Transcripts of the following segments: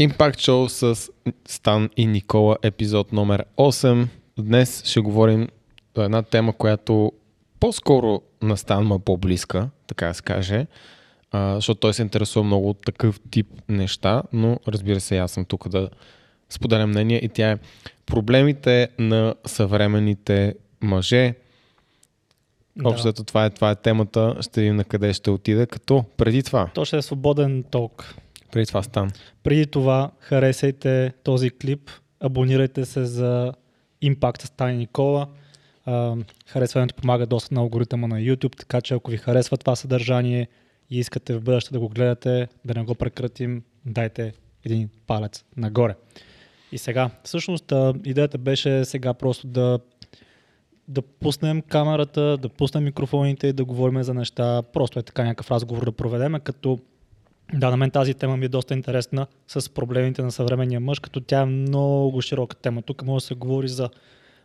Impact Show с Стан и Никола, епизод номер 8. Днес ще говорим за една тема, която по-скоро на Стан ма по-близка, така да се каже, а, защото той се интересува много от такъв тип неща, но разбира се, аз съм тук да споделям мнение и тя е проблемите на съвременните мъже. Да. Общото това е, това е темата, ще видим на къде ще отида, като преди това, То ще е свободен ток. Преди това Стан. Преди това харесайте този клип, абонирайте се за Impact с Тани Никола. Харесването помага доста на алгоритъма на YouTube, така че ако ви харесва това съдържание и искате в бъдеще да го гледате, да не го прекратим, дайте един палец нагоре. И сега, всъщност идеята беше сега просто да да пуснем камерата, да пуснем микрофоните и да говорим за неща. Просто е така някакъв разговор да проведем, като да, на мен тази тема ми е доста интересна с проблемите на съвременния мъж, като тя е много широка тема. Тук може да се говори за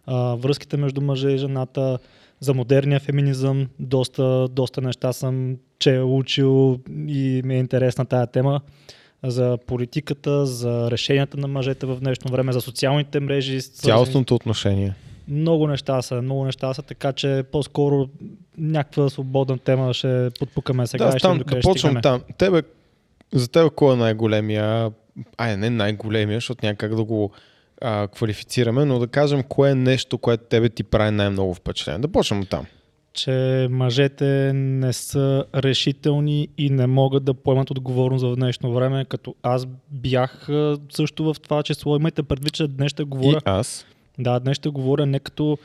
а, връзките между мъжа и жената, за модерния феминизъм. Доста, доста неща съм чел, учил и ми е интересна тая тема. За политиката, за решенията на мъжете в днешно време, за социалните мрежи. Цялостното отношение. много неща са, много неща са, така че по-скоро някаква свободна тема ще подпукаме сега. да, и ще там, да почвам там. Тебе, за тебе кой е най-големия, ай не най-големия, защото няма как да го а, квалифицираме, но да кажем кое е нещо, което тебе ти прави най-много впечатление. Да почнем от там. че мъжете не са решителни и не могат да поемат отговорност в днешно време, като аз бях също в това число. Имайте предвид, че днес ще говоря, И аз. да, днес ще говоря не като,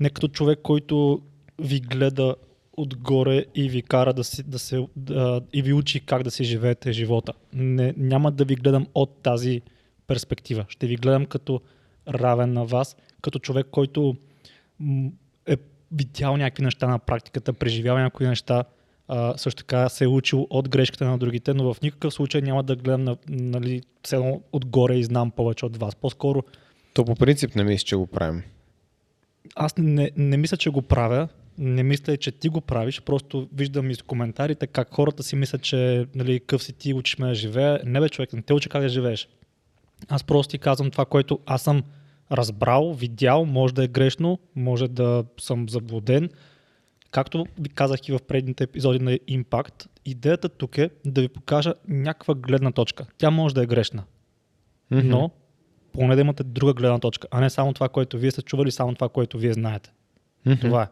не като човек, който ви гледа отгоре и ви кара да, си, да се, да, и ви учи как да си живеете живота. Не, няма да ви гледам от тази перспектива. Ще ви гледам като равен на вас, като човек, който е видял някакви неща на практиката, преживял някакви неща, а, също така се е учил от грешките на другите, но в никакъв случай няма да гледам на, нали, едно отгоре и знам повече от вас. По-скоро То по принцип не мисля, че го правим. аз не, не мисля, че го правя. Не мисля, че ти го правиш. Просто виждам из коментарите как хората си мислят, че нали, къв си ти учиш ме да живея. Не бе, човек, не те учи как да живееш. Аз просто ти казвам това, което аз съм разбрал, видял, може да е грешно, може да съм заблуден. Както ви казах и в предните епизоди на Impact, идеята тук е да ви покажа някаква гледна точка. Тя може да е грешна, Мгм. но поне да имате друга гледна точка, а не само това, което вие сте чували, само това, което вие знаете. Мгм. Това е.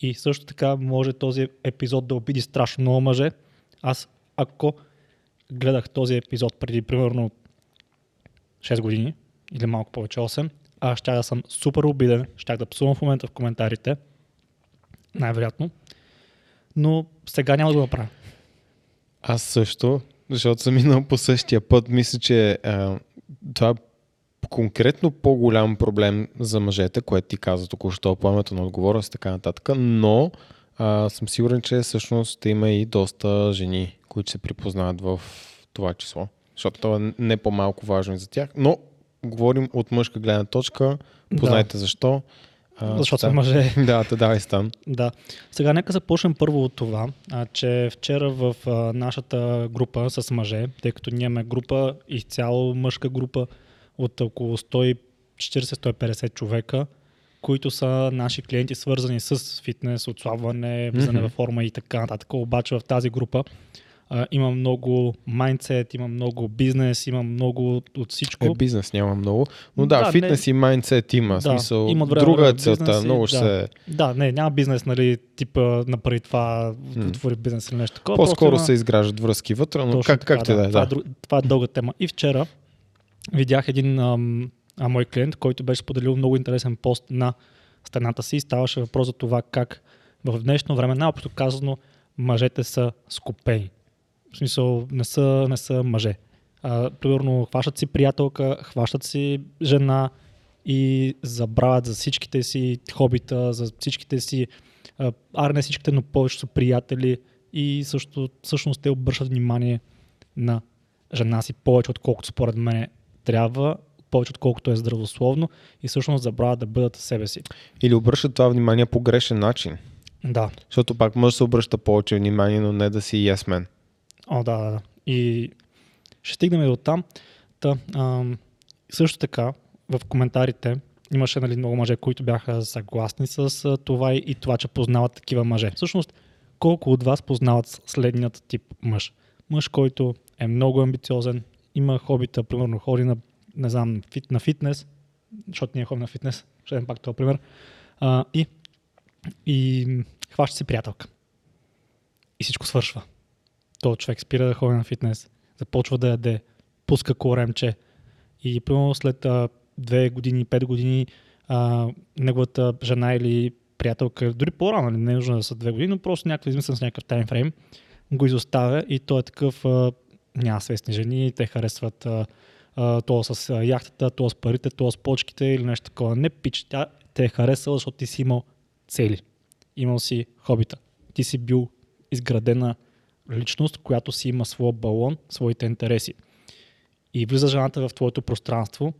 И също така може този епизод да обиди страшно много мъже. Аз ако гледах този епизод преди примерно 6 години или малко повече 8, аз ще да съм супер обиден, щях да псувам в момента в коментарите, най-вероятно, но сега няма да го направя. Аз също, защото съм минал по същия път. Мисля, че а, това конкретно по-голям проблем за мъжете, което ти каза току-що, поемането на отговорност и така нататък, но а, съм сигурен, че всъщност има и доста жени, които се припознават в това число, защото това е не по-малко важно и за тях, но говорим от мъжка гледна точка, познайте защо. А, Защото да. са мъже. Да, да, давай стан. Да. Сега нека започнем първо от това, а, че вчера в а, нашата група с мъже, тъй като ние имаме група, изцяло мъжка група от около 140-150 човека, които са наши клиенти, свързани с фитнес, отслабване, влизане Мгм. във форма и така нататък. Обаче в тази група а, има много майндсет, има много бизнес, има много от всичко. Е, бизнес няма много, но да, Да, фитнес и майндсет има. Да, смисъл, има време друга е целта, много да. ще се... Да, не, няма бизнес, нали, типа направи това, отвори бизнес или нещо такова. По-скоро има- се изграждат връзки вътре, но Точно как, така, как ти да е, Това, е да. друг, това е дълга тема. И вчера видях един ам, а, мой клиент, който беше споделил много интересен пост на стената си. Ставаше въпрос за това как в днешно време, най-общо казано, мъжете са скупени. В смисъл, не са, не са мъже. А, примерно, хващат си приятелка, хващат си жена и забравят за всичките си хобита, за всичките си, аре не всичките, но повечето са приятели и също, всъщност те обръщат внимание на жена си повече, отколкото според мен трябва, повече отколкото е здравословно и всъщност забравят да бъдат себе си. Или обръщат това внимание по грешен начин. Да, Защото пак може да се обръща повече внимание, но не да си yes man. О, да, да, да. И ще стигнем и до там. Та, а, също така, в коментарите имаше нали, много мъже, които бяха съгласни с това и, и това, че познават такива мъже. Всъщност, колко от вас познават следният тип мъж? Мъж, който е много амбициозен, има хобита, примерно ходи на, не знам, фит, на фитнес, защото ние ходим на фитнес, ще дадем пак този пример, а, и, и хваща си приятелка. И всичко свършва. Той човек спира да ходи на фитнес, започва да яде, пуска коремче и примерно след а, две години, пет години а, неговата жена или приятелка, дори по-рано, нали, не е нужно да са две години, но просто някакъв измислен с някакъв таймфрейм, го изоставя и той е такъв, а, няма свестни жени, те харесват а, а, то с а, яхтата, то с парите, то с почките или нещо такова. Не пич, тя те е харесала, защото ти си имал цели. Имал си хобита. Ти си бил изградена личност, която си има своя балон, своите интереси. И влиза жената в твоето пространство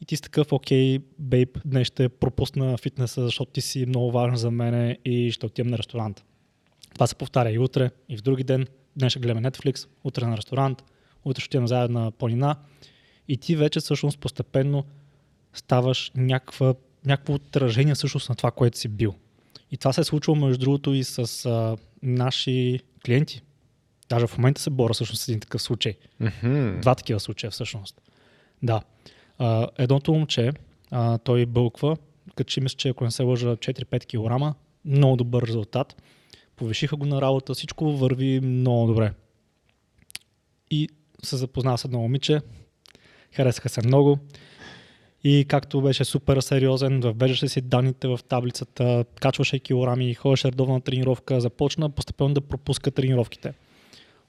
и ти си такъв, окей, бейб, днес ще пропусна фитнеса, защото ти си много важен за мене и ще отидем на ресторант. Това се повтаря и утре, и в други ден. Днес ще гледаме Netflix, утре на ресторант, утре ще отидем заедно на планина. И ти вече всъщност постепенно ставаш някаква, някакво отражение всъщност на това, което си бил. И това се е случило между другото и с а, наши клиенти. Даже в момента се боря всъщност с един такъв случай. Мгм. Два такива случая всъщност. Да. А, едното момче, а, той бълква, качи мисля, че ако не се лъжа 4-5 кг, много добър резултат. Повишиха го на работа, всичко върви много добре. И се запозна с едно момиче, харесаха се много. И както беше супер сериозен, въвеждаше си данните в таблицата, качваше килограми, ходеше редовна тренировка, започна постепенно да пропуска тренировките.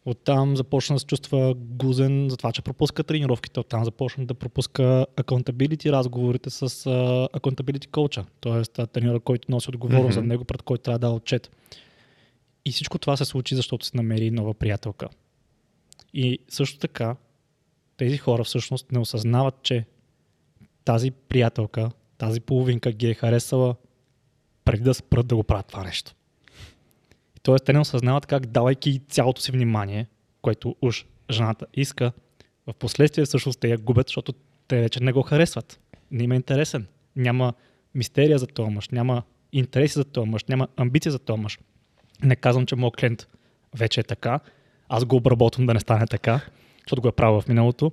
Оттам започна да се чувства гузен за това, че пропуска тренировките. Оттам започна да пропуска accountability разговорите с uh, accountability коуча, т.е. тренера, който носи отговорност Мгм. за него, пред който трябва да отчет. И всичко това се случи, защото се намери нова приятелка. И също така, тези хора всъщност не осъзнават, че тази приятелка, тази половинка ги е харесала преди да спрат да го правят това нещо. И т.е. не осъзнават как, давайки цялото си внимание, което уж жената иска, в последствие всъщност те я губят, защото те вече не го харесват. Не им е интересен. Няма мистерия за този мъж, няма интереси за този мъж, няма амбиция за този мъж. Не казвам, че моят клиент вече е така. Аз го обработвам да не стане така, защото го е правил в миналото.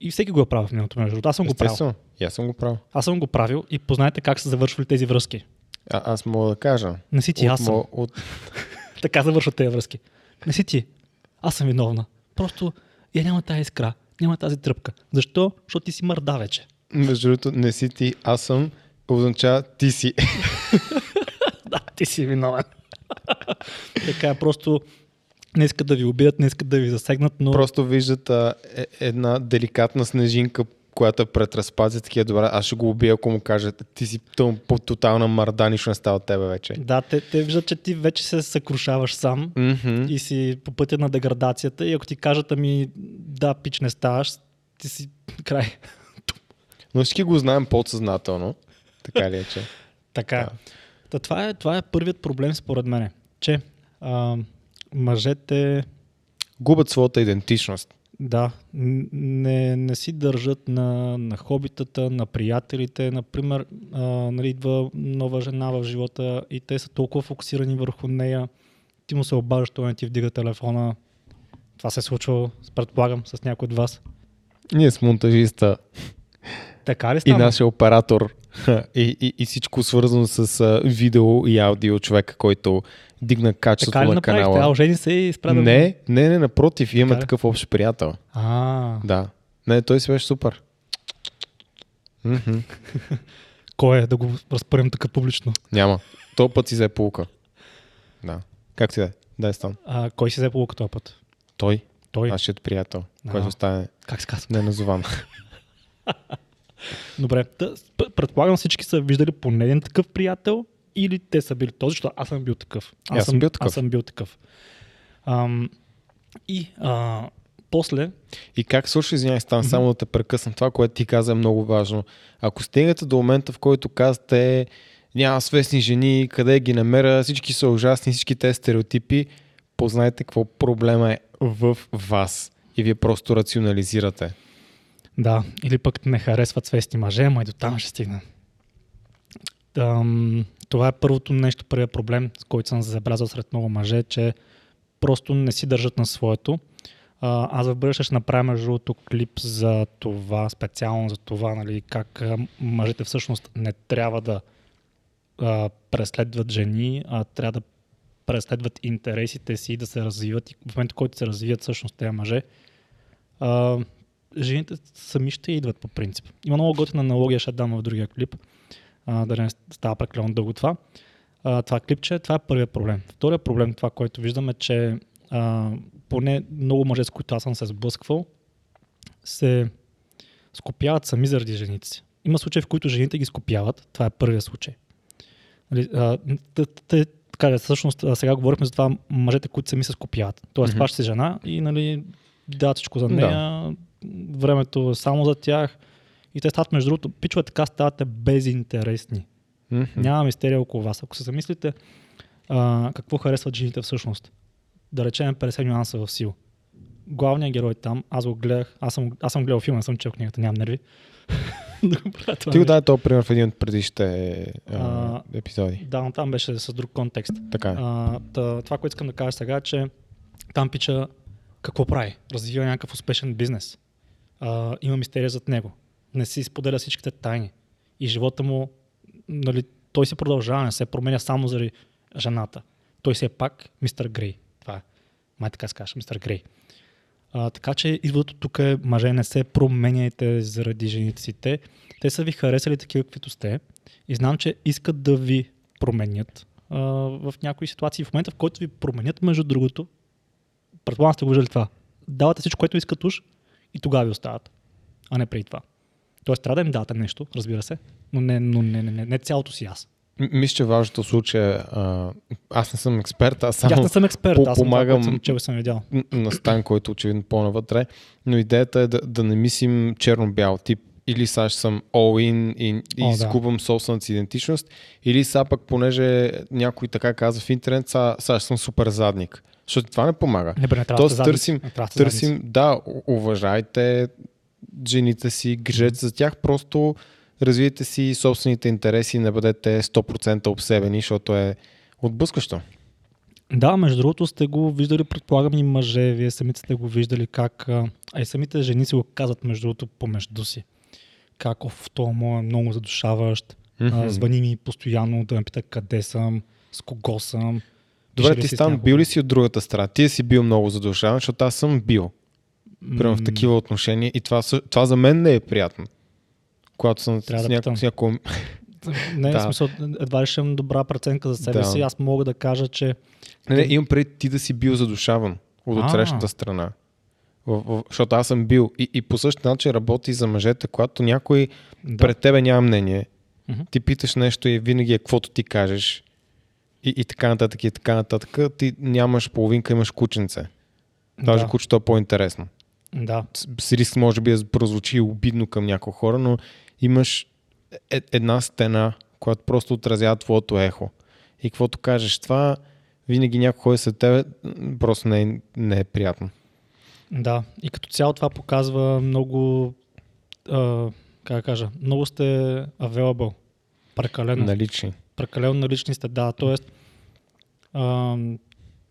И всеки го е правил в миналото, между другото. Аз съм го правил. Аз съм го правил. Аз съм го правил и познайте как са завършвали тези връзки. А, аз мога да кажа. Не си ти, аз съм. от... Така завършват тези връзки. Не си ти. Аз съм виновна. Просто я няма тази искра, няма тази тръпка. Защо? Защото ти си мърда вече. Между другото, не си ти, аз съм, означава ти си. да, ти си виновен. Така просто не искат да ви убият, не искат да ви засегнат, но Просто виждат а, е, една деликатна снежинка, която е пред разпази, такива добре, аз ще го убия, ако му кажат, ти си тъм, по тотална марда, нищо не става от тебе вече. да, те, те виждат, че ти вече се съкрушаваш сам Мгм. и си по пътя на деградацията и ако ти кажат, ами да, пич не ставаш, ти си край. Но всички го знаем подсъзнателно. Така ли е, че? Така. Да. Та, това, е, това е първият проблем според мен, че а, мъжете Губят своята идентичност. да, не, не си държат на, на хобитата, на приятелите. Например, а, нали, идва нова жена в живота и те са толкова фокусирани върху нея. Ти му се обаждаш, той не ти вдига телефона. Това се е случвало, предполагам, с някой от вас. Ние с монтажиста Така ли и става? нашия оператор и, и, и всичко свързано с а, видео и аудио човека, който дигна качеството така ли на канала. А, ожени се и спря да... Не, не, не, напротив, имаме Така такъв общ приятел. А, Да. Не, той си беше супер. Кой е да го разпърем така публично? Няма. То път си взе полука. Да. Как си да? Дай стан. А, кой си взе полука този път? Той, Той. нашият приятел, А. който стане Как се казва? неназован. Добре, да, предполагам всички са виждали поне един такъв приятел или те са били този, защото аз съм бил такъв. Аз съм бил такъв. Аз съм бил такъв. Ам, и а, после, И как слушай, извиняй, стан, само да те прекъсна. Това, което ти каза е много важно. Ако стигнете до момента, в който казвате няма свестни жени, къде ги намеря, всички са ужасни, всички тези стереотипи, познайте какво проблема е в вас. И вие просто рационализирате. Да, или пък не харесват свестни мъже, ама и до там ще стигна. Ам, това е първото нещо, първият проблем, с който съм забелязал сред много мъже, че просто не си държат на своето. А, аз в бъдеще ще направя между другото клип за това, специално за това, нали, как мъжете всъщност не трябва да а, преследват жени, а трябва да преследват интересите си, да се развиват и в момента, който се развият всъщност тези мъже, а, жените сами ще идват по принцип. Има много готина аналогия, ще дам в другия клип, а, да не става прекалено дълго това. А, това клипче, това е първият проблем. Вторият проблем, това, което виждаме, че а, поне много мъже, с които аз съм се сблъсквал, се скопяват сами заради жените си. Има случаи, в които жените ги скопяват. Това е първият случай. Нали, а, т- т- така, всъщност сега говорихме за това мъжете, които сами се скопяват. Тоест, mm-hmm. си жена и нали, дават всичко за нея, времето е само за тях. И те стават, между другото, пичове така ставате безинтересни. Мгм. Няма мистерия около вас. Ако се замислите а, какво харесват жените всъщност, да речем 50 нюанса в сила. Главният герой там, аз го гледах, аз съм, аз съм гледал филма, не съм чел книгата, нямам нерви. Ти го даде този пример в един от предишните а, А, епизоди. Да, но там беше с друг контекст. Така е. А, та, това, което искам да кажа сега е, че там пича какво прави? Развива някакъв успешен бизнес. А, има мистерия зад него. Не си споделя всичките тайни. И живота му, нали, той се продължава, не се променя само заради жената. Той си е пак мистер Грей. Това е. Май така се мистер Грей. А, така че изводът тук е, мъже, не се променяйте заради жените си. Те, те са ви харесали такива, каквито сте. И знам, че искат да ви променят а, в някои ситуации. В момента, в който ви променят, между другото, предполагам сте го виждали това, давате всичко, което искат уж и тогава ви остават, а не преди това. Тоест, трябва да им давате нещо, разбира се, но не, но не, не, не, не цялото си аз. Мисля, че важното в случая, а, аз не съм експерт, аз Само аз не съм експерт, аз това, помагам- съм и съм видял. на Стан, който очевидно по-навътре, но идеята е да, да не мислим черно-бял тип. Или сега ще съм all-in и, и О, да. изгубвам собствената си идентичност, или сега пък, понеже някой така каза в интернет, сега, сега съм супер задник. Защото това не помага. Не, бе, не Тоест да търсим, не да търсим, да, уважайте жените си, грижете за тях, просто развийте си собствените интереси, не бъдете 100% обсебени, защото е отблъскващо. Да, между другото сте го виждали, предполагам и мъже, вие самите сте го виждали как, а и самите жени си го казват между другото помежду си. Как, оф, то му е много задушаващ, а, звъни ми постоянно да ме пита къде съм, с кого съм. Добре, ти с стан, бил ли си от другата страна? Ти си бил много задушаван, защото аз съм бил. Примерно в такива отношения и това, това за мен не е приятно. Когато съм Трябва с, да няко, с някой... Не, Да. в смисъл, едва ли ще имам добра преценка за себе Да. си. Аз мога да кажа, че Не, не, имам пред ти да си бил задушаван от отсрещната страна. В, в, защото аз съм бил. И, и по същия начин работи за мъжете, когато някой да, пред тебе няма мнение, ти питаш нещо и винаги е каквото ти кажеш и, и така нататък и така нататък, ти нямаш половинка, имаш кученце. Даже да, кучето е по-интересно. да, С, риск може би да прозвучи обидно към някои хора, но имаш е, една стена, която просто отразява твоето ехо. И каквото кажеш това, винаги някой ходи след тебе, просто не е, не е приятно. да. И като цяло това показва много, а, как да кажа, много сте available. Прекалено. Налични. Прекалено налични сте, да. Тоест,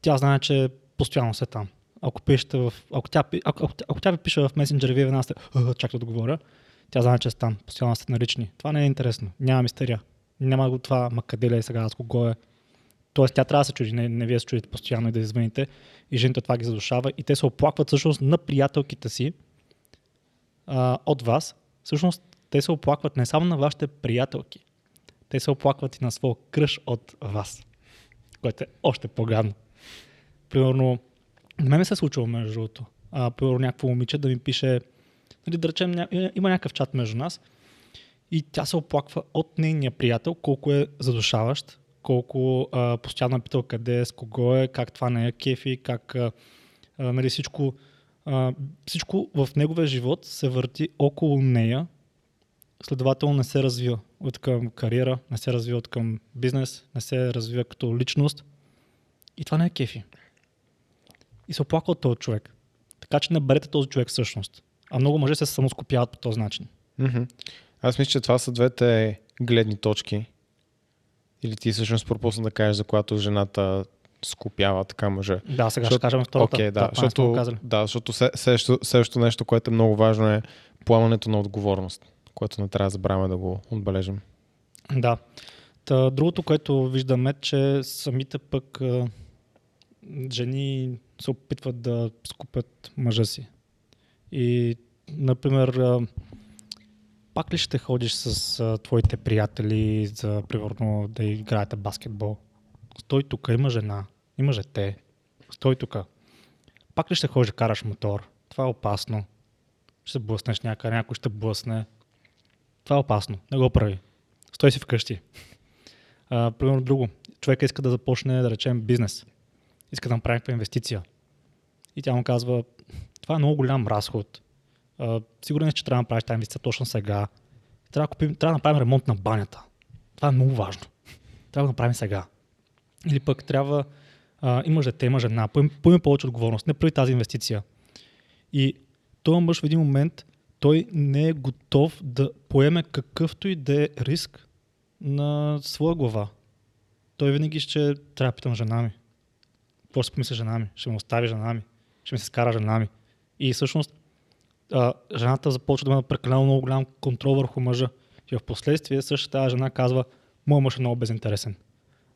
тя знае, че постоянно сте там. Ако, пишете в, ако, тя, ако, ако, ако тя ви пише в месенджера, вие веднага сте, «А, чакай да говоря, тя знае, че сте там. Постоянно сте налични. Това не е интересно. Няма мистерия. Няма го това, ма къде ли е сега, с кого е. Тоест тя трябва да се чуди, не, не вие се чудите постоянно и да извъните. И жените това ги задушава. И те се оплакват всъщност на приятелките си а, от вас. Всъщност те се оплакват не само на вашите приятелки, те се оплакват и на своя кръж от вас, което е още по-гадно. Примерно, на мен се е случило между другото. А, примерно някакво момиче да ми пише, нали, да речем, ня... има някакъв чат между нас и тя се оплаква от нейния приятел, колко е задушаващ, колко а, постоянно е питал къде е, с кого е, как това не е кефи, как а, нали, всичко, а, всичко в неговия живот се върти около нея, следователно не се развива от към кариера, не се развива от към бизнес, не се развива като личност. И това не е кефи. И се оплаква от този човек. Така че не бъдете този човек всъщност. А много мъже се самоскопяват по този начин. Мгм. Аз мисля, че това са двете гледни точки. Или ти всъщност пропусна да кажеш, за когато жената скопява така мъже. Да, сега Защото- ще кажем втората. Окей, да, го защото, да, защото следващото нещо, което е много важно е поемането на отговорност, което не трябва да забравяме да го отбележим. Да. Та, другото, което виждаме, че самите пък жени се опитват да скупят мъжа си. И, например, пак ли ще ходиш с твоите приятели за, примерно, да играете баскетбол? Стой тук, има жена, има жете. Стой тук. Пак ли ще ходиш да караш мотор? Това е опасно. Ще блъснеш някъде, някой ще блъсне. Това е опасно. Не го прави. Стой си вкъщи. А, примерно друго. Човека иска да започне, да речем, бизнес. Иска да направи инвестиция. И тя му казва, това е много голям разход. А, сигурен си, че трябва да направиш тази инвестиция точно сега. Трябва да, купим, трябва да направим ремонт на банята. Това е много важно. Трябва да направим сега. Или пък трябва, а, има дете, има жена, поеми повече отговорност, не прави тази инвестиция. И този мъж в един момент той не е готов да поеме какъвто и да е риск на своя глава. Той винаги ще трябва да питам жена ми. Какво ще помисли жена ми? Ще му остави жена ми? Ще ми се скара жена ми? И всъщност а, жената започва да има прекалено много голям контрол върху мъжа. И в последствие същата тази жена казва, моят мъж е много безинтересен.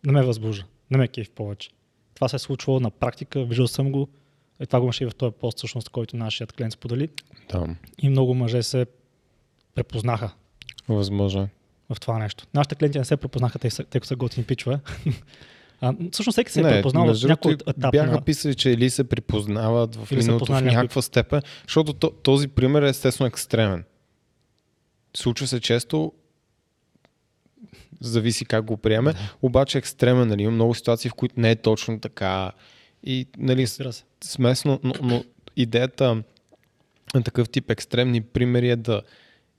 Не ме възбужда. Не ме кейф повече. Това се е случвало на практика, виждал съм го. И това го имаше и в този пост, всъщност, който нашият клиент сподели. Да, И много мъже се препознаха възможно. е. в това нещо. Нашите клиенти не се препознаха, тъй, тъй като са готини пичове. а, всъщност всеки се е препознал в някой етап Бяха на... писали, че или се припознават в миналото в познали някой- някаква степен, защото то- този пример е естествено екстремен. Случва се често, зависи как го приеме, обаче екстремен, нали, има много ситуации, в които не е точно така и нали, се. Смесно, но, но идеята на такъв тип екстремни примери е да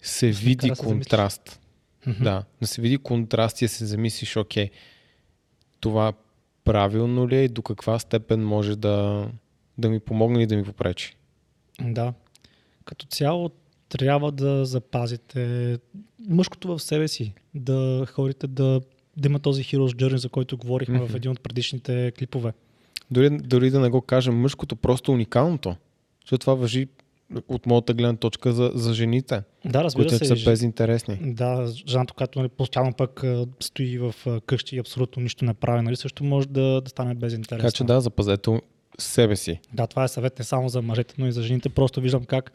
се Да се види да контраст. Мгм. Да, да се види контраст и да се замислиш, окей, това правилно ли е и до каква степен може да, да ми помогне и да ми попречи. Да. Като цяло трябва да запазите мъжкото в себе си, да ходите да, да има този Heroes Journey, за който говорихме в Мгм. един от предишните клипове. Дори, дори да не го кажем мъжкото, просто уникалното. Защото това въжи от моята гледна точка за, за жените, Да, разбира които се. са безинтересни. Да, жената, която нали, постоянно пък стои в къщи и абсолютно нищо не прави, нали, също може да, да стане безинтересна. Така че да, запазете себе си. Да, това е съвет не само за мъжете, но и за жените. Просто виждам как,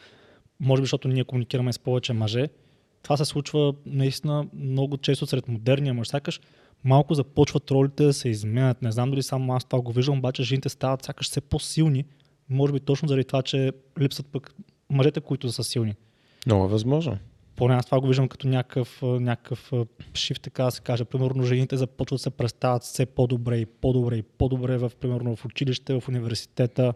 може би защото ние комуникираме с повече мъже, това се случва наистина много често сред модерния мъж. Сякаш малко започват ролите да се изменят. Не знам дали само аз това го виждам, обаче жените стават сякаш все по-силни. Може би точно заради това, че липсват пък мъжете, които са силни. Много е възможно. Поне аз това го виждам като някакъв, някакъв шифт, така да се каже. Примерно жените започват да се представят все по-добре и по-добре и по-добре в, примерно, в училище, в университета,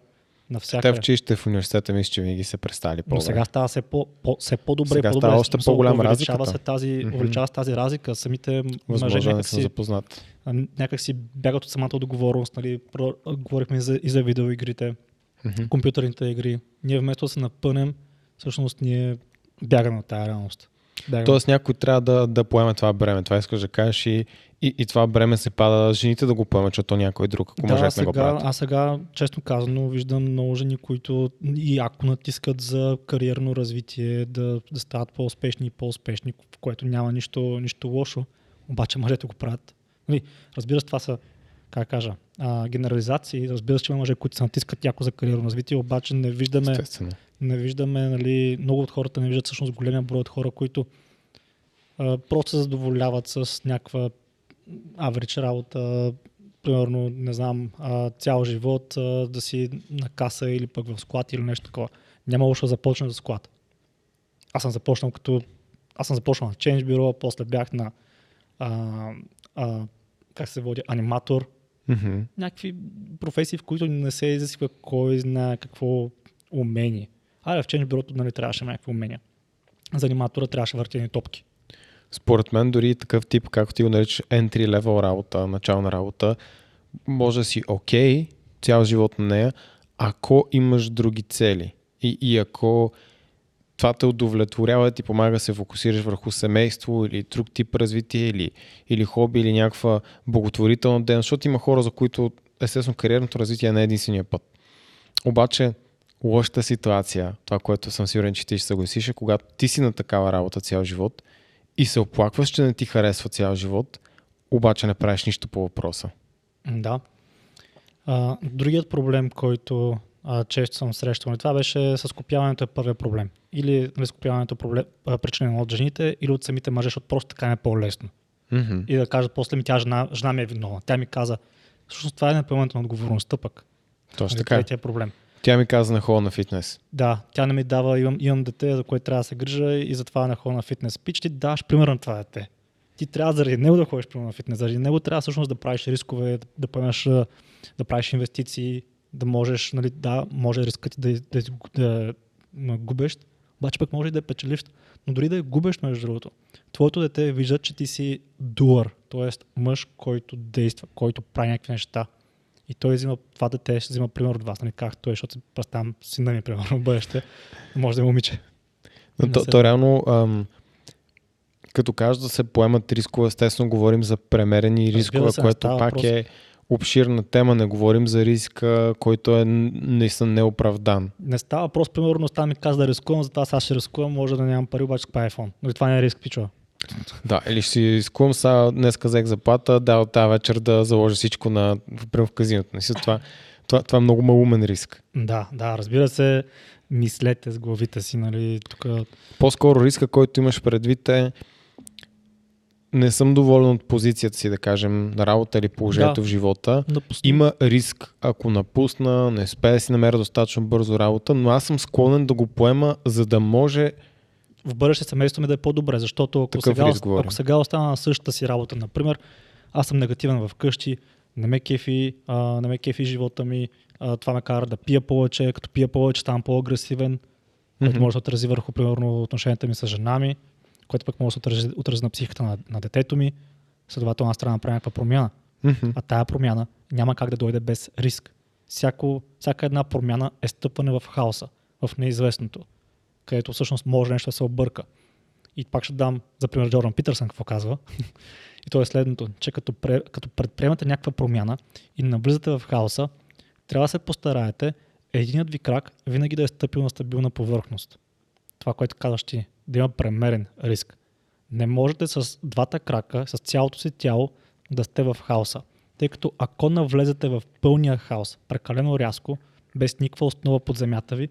Те навсякъде. в училище в университета мисля, че винаги се представили Но по-добре. сега става все, по, по, все по-добре. Сега по-добре. става още увеличава разликата. се тази, увеличава се тази разлика. Самите мъже Възможно е да не някак си, запознат. някак си бягат от самата отговорност. Нали? Про, говорихме и за, и за видеоигрите, Мгм. компютърните игри. Ние вместо да се напънем, всъщност ние бягаме от тази реалност. Бягаме. Тоест някой трябва да, да поеме това бреме. Това искаш да кажеш и, и, и това бреме се пада жените да го поемат, защото някой друг, ако да, мъжете сега, не го правят. аз сега, честно казано, виждам много жени, които и ако натискат за кариерно развитие, да, да стават по-успешни и по-успешни, в което няма нищо, нищо лошо, обаче мъжете го правят. Нали, разбира се, това са, как кажа, а, генерализации. Разбира се, че има мъже, които се натискат яко за кариерно развитие, обаче не виждаме, Естествено. не виждаме, нали, много от хората не виждат всъщност големия брой от хора, които а, просто се задоволяват с някаква аврич работа, примерно, не знам, цял живот да си на каса или пък в склад или нещо такова. Няма лошо да започне за склад. Аз съм започнал като... Аз съм започнал на Change Bureau, после бях на а, а, как се води, аниматор, Мгм. някакви професии, в които не се изисква кой знае какво умение. Айде в Change Bureau нали, трябваше някакви умения. За аниматора трябваше въртени топки. Според мен дори такъв тип, както ти го наричаш, entry level работа, начална работа, може да си окей цял живот на нея, ако имаш други цели. И, и ако това те удовлетворява, ти помага да се фокусираш върху семейство или друг тип развитие или, или хоби или някаква благотворителна ден, защото има хора, за които естествено кариерното развитие не е единствения път. Обаче лошата ситуация, това, което съм сигурен, че ти ще съгласиш, е когато ти си на такава работа цял живот и се оплакваш, че не ти харесва цял живот, обаче не правиш нищо по въпроса. Да. А, другият проблем, който а, често съм срещал, това беше с копяването е първият проблем. Или нали, с копяването проблем, а, причинено от жените, или от самите мъже, защото просто така е по-лесно. Mm-hmm. И да кажат после ми, тя жена, жена ми е виновна. Тя ми каза, всъщност това е непоемането на отговорността пък. Точно Нали, така. Третия проблем. Тя ми каза на хода на фитнес. Да, тя не ми дава, имам, имам дете, за което трябва да се грижа и затова не ходя на фитнес. Пич, ти даваш пример на това дете. Ти трябва заради него да ходиш примерно на фитнес, заради него трябва всъщност да правиш рискове, да, да да правиш инвестиции, да можеш, нали, да, може рискът да, да, да, да губеш, обаче пък може и да е печеливш. Но дори да е губеш, между другото, твоето дете вижда, че ти си дуър, т.е. мъж, който действа, който прави някакви неща. И той взима, това дете ще взима пример от вас, нали, както е, защото представям сина ми, примерно, в бъдеще, може да е момиче. Но Не то, се- то реално, ам, като кажа да се поемат рискове, естествено говорим за премерени рискове, се, което пак въпрос. е обширна тема. Не говорим за риска, който е наистина неоправдан. Не става въпрос, примерно, става ми каза да рискувам, затова аз ще рискувам, може да нямам пари, обаче купа iPhone. Но това не е риск, пичова. Да, или ще си изкувам, сега днес взех заплата, да, от тази вечер да заложа всичко на, в казиното. Не си, това, това, това е много малумен риск. Да, да, разбира се, мислете с главите си, нали, тук По-скоро риска, който имаш предвид е не съм доволен от позицията си, да кажем, на работа или положението Да. в живота. напусна. Има риск, ако напусна, не успея да си намеря достатъчно бързо работа, но аз съм склонен да го поема, за да може в бъдеще семейството ми да е по-добре, защото ако Такъв сега, ако сега остана на същата си работа, например, аз съм негативен в къщи, не ме кефи, а, не ме кефи живота ми, а, това ме кара да пия повече, като пия повече ставам по-агресивен, което Мгм. може да отрази върху, примерно, отношенията ми с жена ми, което пък може да отрази, отрази на психиката на, на детето ми, следователно аз трябва да направя някаква промяна. Мгм. А тая промяна няма как да дойде без риск. Всяко, всяка една промяна е стъпване в хаоса, в неизвестното, където всъщност може нещо да се обърка. И пак ще дам, за пример, Джордан Питърсън какво казва. и то е следното, че като, пре, като предприемате някаква промяна и навлизате в хаоса, трябва да се постараете единият ви крак винаги да е стъпил на стабилна повърхност. Това, което казваш ти, да има премерен риск. Не можете с двата крака, с цялото си тяло да сте в хаоса. Тъй като ако навлезете в пълния хаос, прекалено рязко, без никаква основа под земята ви,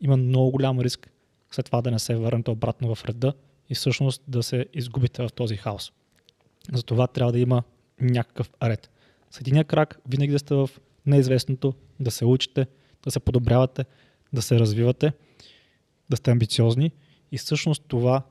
има много голям риск след това да не се върнете обратно в реда и всъщност да се изгубите в този хаос. Затова трябва да има някакъв ред. С единия крак винаги да сте в неизвестното, да се учите, да се подобрявате, да се развивате, да сте амбициозни и всъщност това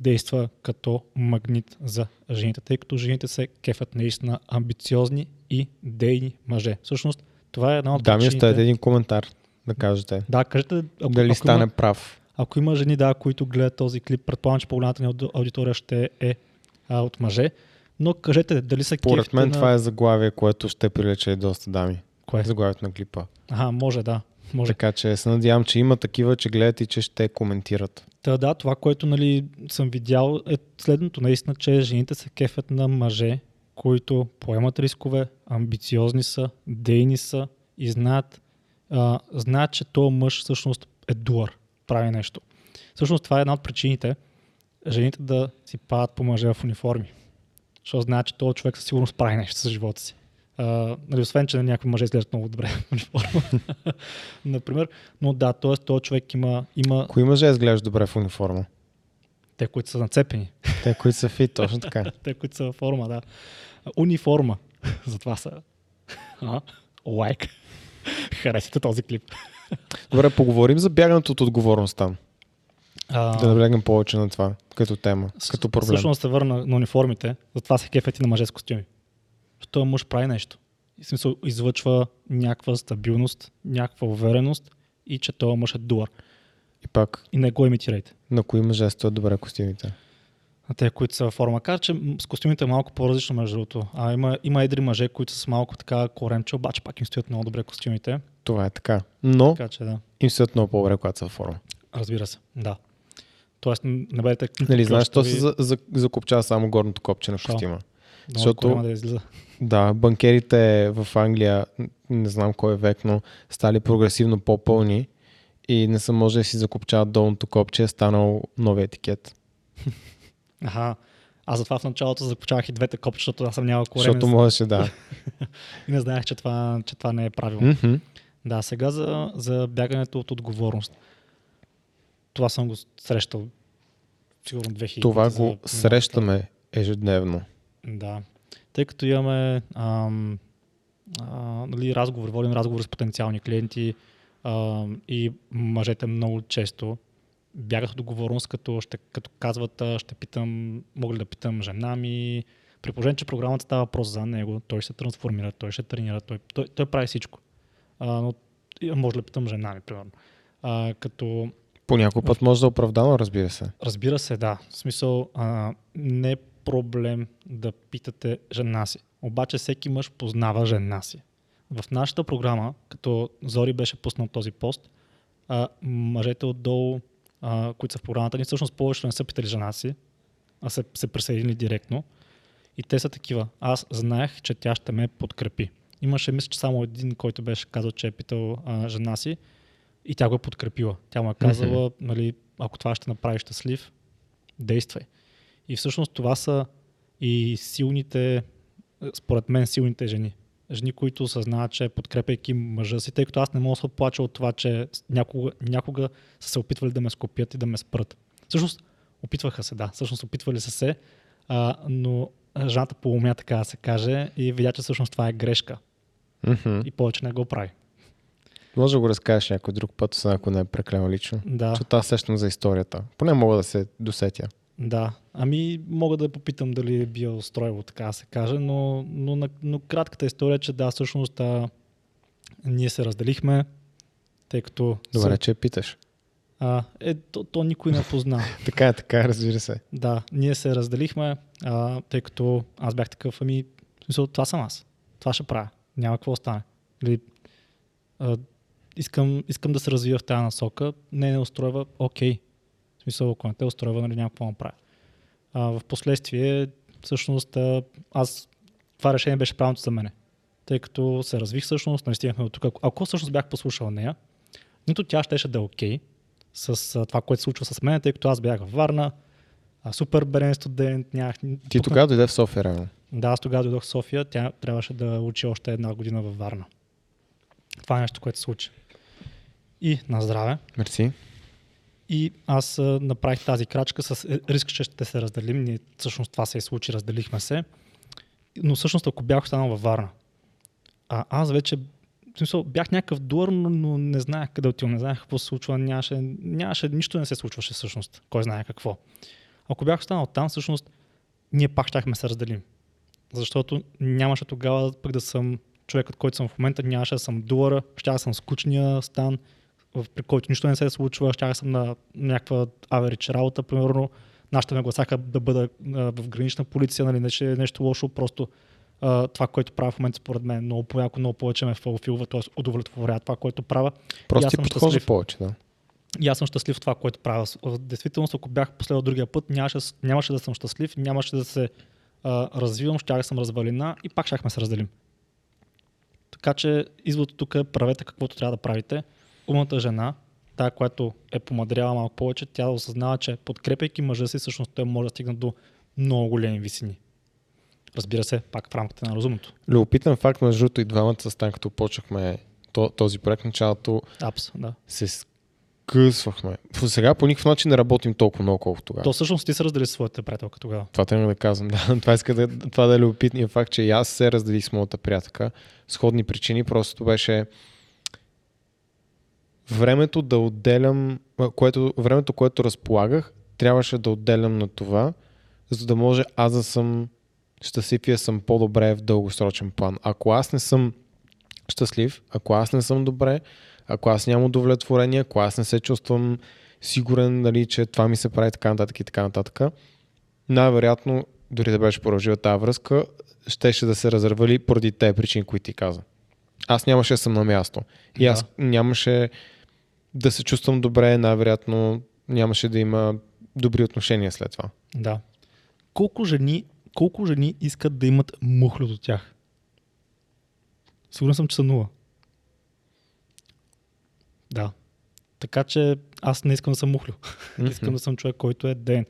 действа като магнит за жените, тъй като жените се кефят наистина амбициозни и дейни мъже. Всъщност това е една от Да ми оставете един коментар да кажете. Да, кажете, ако, Дали ако, стане има, прав. Ако има жени, да, които гледат този клип, предполагам, че по-голямата ни ауди- аудитория ще е а, от мъже, но кажете дали са Поред мен на... това е заглавие, което ще привлече и доста дами. Кое? Заглавието на клипа. Ага, може, да. Може. Така че се надявам, че има такива, че гледат и че ще коментират. Та, да, това, което нали, съм видял е следното, наистина, че жените се кефят на мъже, които поемат рискове, амбициозни са, дейни са и знаят, а, знаят че този мъж всъщност е дуър, прави нещо. Всъщност това е една от причините жените да си падат по мъже в униформи. Защото знаят, че този човек със сигурност прави нещо с живота си. А, нали, освен, че някои мъже изглеждат много добре в униформа. Например. Но да, т.е. този човек има, има Кои мъже изглеждат добре в униформа? те, които са нацепени. Те, които са фит, точно така. Те, които са във форма, да. Униформа. Затова са. А? Лайк. Харесате този клип. Добре, поговорим за бягането от отговорността. А, Да наблегнем повече на това, като тема, с- като проблем. Всъщност се върна на униформите, затова се кефят и на мъже с костюми. Защото този мъж прави нещо. И смисъл излъчва някаква стабилност, някаква увереност и че този мъж е дуър. И пак, И не го имитирайте. на кои мъже стоят добре костюмите? На те, които са във форма. Кажа, че с костюмите е малко по-различно между другото. А има, има едри мъже, които са с малко така коремче, обаче пак им стоят много добре костюмите. Това е така. Но Така че да, им стоят много по-добре, когато са в форма. разбира се. Да. Тоест, не бъдете Нали, знаеш, то клющави. се за, за, закопчава само горното копче на костюма. Защото- да излиза. Да, банкерите в Англия, не знам кой е век, но стали прогресивно по-пълни и не са може да си закопчават долното копче, е станал нови етикет. Аха. Аз затова в началото закопчавах и двете копчета, защото аз съм нямал корем Защото можеше, да. и не знаех, че това, че това не е правилно. Мгм. Да, сега за, за бягането от отговорност. Това съм го срещал сигурно 2000. Това за- го срещаме ежедневно. Да. Тъй като имаме ам, а, нали, разговор, водим разговор с потенциални клиенти ам, и мъжете много често бягат от отговорност, като, ще, като казват, ще питам, мога ли да питам жена ми. При положение, че програмата става въпрос за него, той ще се трансформира, той ще тренира, той, той, той прави всичко. А, но може да питам жена ми, примерно. А, като По някой път може да е оправдано, разбира се. Разбира се, да. В смисъл, а, не е проблем да питате жена си. Обаче всеки мъж познава жена си. В нашата програма, като Зори беше пуснал този пост, а, мъжете отдолу, а, които са в програмата ни, всъщност повечето не са питали жена си, а се, се присъединили директно. И те са такива. Аз знаех, че тя ще ме подкрепи. Имаше, мисля, че само един, който беше казал, че е питал а, жена си и тя го е подкрепила. Тя му е казала, нали, ако това ще направи щастлив, действай. И всъщност това са и силните, според мен, силните жени. Жени, които осъзнават, че подкрепяйки мъжа си, тъй като аз не мога да се плача от това, че някога, някога са се опитвали да ме скопят и да ме спрат. Всъщност, опитваха се, да. Всъщност, опитвали са се, а, но жената поумя, така да се каже, и видя, че всъщност това е грешка. Мгм. И повече не го прави. Може да го разкажеш някой друг път, ако не е прекалено лично. Да. Защото аз сещам за историята. Поне мога да се досетя. Да, ами мога да попитам дали е бил строево, така да се каже, но, но, но, кратката история е, че да, всъщност да, ние се разделихме, тъй като... Добре, Са, че питаш. а, е, то, то никой не позна. Така е, така е, разбира се. да, ние се разделихме, а, тъй като аз бях такъв, ами, смисъл, това съм аз. Това ще правя. Няма какво стане. Или, а, искам, искам да се развия в тази насока. Не, не устройва, окей. Смисъл, ако не те устройва, нали няма какво направя. А, в последствие, всъщност, аз това решение беше правилното за мене. Тъй като се развих всъщност, нали стигнахме до тук. Ако, ако всъщност бях послушал нея, нито тя щеше да е окей с а, това, което се случва с мен, тъй като аз бях във Варна, а, супер беден студент, нямах... Ти тогава дойде в София, реално. Да, аз тогава дойдох в София, тя трябваше да учи още една година във Варна. Това е нещо, което се случи. И на здраве. Мерси. И аз направих тази крачка с е, риск, че ще се разделим. Ние, всъщност това се и случи, разделихме се. Но всъщност ако бях останал във Варна, а аз вече смисъл, бях някакъв дуър, но, но не знаех къде отивам, не знаех какво се случва, нямаше, нямаше, нищо не се случваше всъщност, кой знае какво. Ако бях останал там, всъщност, ние пак щяхме се разделим. Защото нямаше тогава пък да съм човекът, който съм в момента, нямаше да съм дуъра, ще да съм скучния стан, при който нищо не се случва, ще да съм на някаква аверич работа, примерно. Нашите ме гласаха да бъда в гранична полиция, нали, не че е нещо лошо, просто а, това, което правя в момента, според мен, много по-яко, много повече ме фулфилва, т.е. удовлетворява това, което правя. Просто ти подхожда повече, да. И аз съм щастлив в това, което правя. В действителност, ако бях последвал другия път, нямаше, нямаше да съм щастлив, нямаше да се а, развивам, щях да съм развалина и пак щяхме се разделим. Така че изводът тук е правете каквото трябва да правите. Умната жена, тая, която е помадряла малко повече, тя осъзнава, че подкрепяйки мъжа си, всъщност той може да стигне до много големи висини. Разбира се, пак в рамките на разумното. Любопитен факт, между другото, и двамата с Тан, като почнахме то- този проект, началото Апс, да. се скъсвахме. Сега по никакъв начин не работим толкова много, колкото тогава. То всъщност ти се раздели с своята приятелка тогава. Това трябва да казвам. Да, това, иска да, това да е любопитният факт, че и аз се разделих с моята приятелка. Сходни причини, просто беше времето да отделям, което, времето, което разполагах, трябваше да отделям на това, за да може аз да съм щастлив и да съм по-добре в дългосрочен план. Ако аз не съм щастлив, ако аз не съм добре, ако аз нямам удовлетворение, ако аз не се чувствам сигурен, нали, че това ми се прави така нататък и така нататък, най-вероятно, дори да беше продължила тази връзка, щеше да се разървали поради тези причини, които ти каза. Аз нямаше да съм на място. И аз нямаше да се чувствам добре, най-вероятно нямаше да има добри отношения след това. Да. Колко жени, колко жени искат да имат мухлю до тях? Сигурен съм, че са нула. Да. Така че аз не искам да съм мухлю. искам да съм човек, който е ден.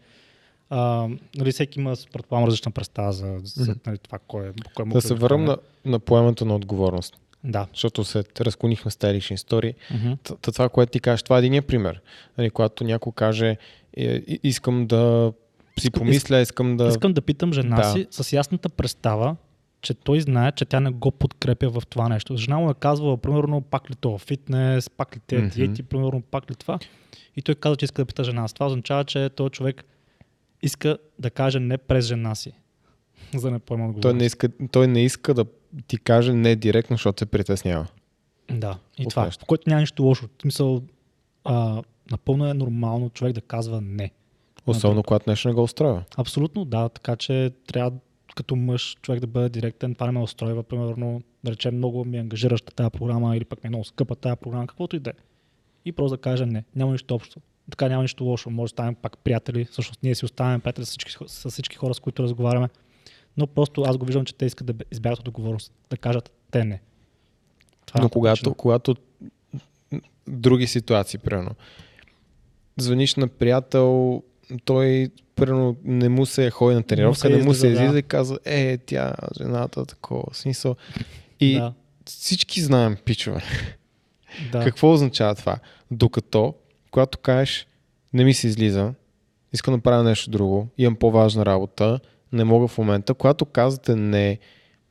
А, нали, всеки има, предполагам, различна представа за, за нали, това, кой е, кой е Да се върнем на, на поемането на отговорност. Да. Защото се разклонихме с тези лични истории. Т- Това, което ти кажеш, това е един пример. Нали, когато някой каже, е, искам да си помисля, искам да... Искам да питам жена Да. си с ясната представа, че той знае, че тя не го подкрепя в това нещо. Жена му е казвала, примерно, пак ли то фитнес, пак ли те диети, примерно, пак ли това. И той каза, че иска да пита жена си. Това означава, че този човек иска да каже не през жена си. За да не поема отговорност. Той не, иска, той не иска да ти каже не директно, защото се притеснява. Да, и От това, нещо. което няма нищо лошо. В смисъл, а, напълно е нормално човек да казва не. Особено когато нещо не го устроява. Абсолютно, да. Така че трябва като мъж човек да бъде директен. Това не ме устройва, примерно, да речем, много ми е ангажираща тази програма или пък ми е много скъпа тази програма, каквото и да е. И просто да кажа не. Няма нищо общо. Така няма нищо лошо. Може да станем пак приятели. Всъщност ние си оставаме приятели с всички, с всички хора, с които разговаряме. Но просто аз го виждам, че те искат да избягат от отговорност. Да кажат те не. Това Но е когато, логично. когато други ситуации, примерно, звъниш на приятел, той примерно не му се ходи на тренировка, се не му се излиза, да. и казва, е, тя, жената, такова, смисъл. И Да, всички знаем, пичове, да. какво означава това. Докато, когато кажеш, не ми се излиза, искам да правя нещо друго, имам по-важна работа, не мога в момента, когато казвате не,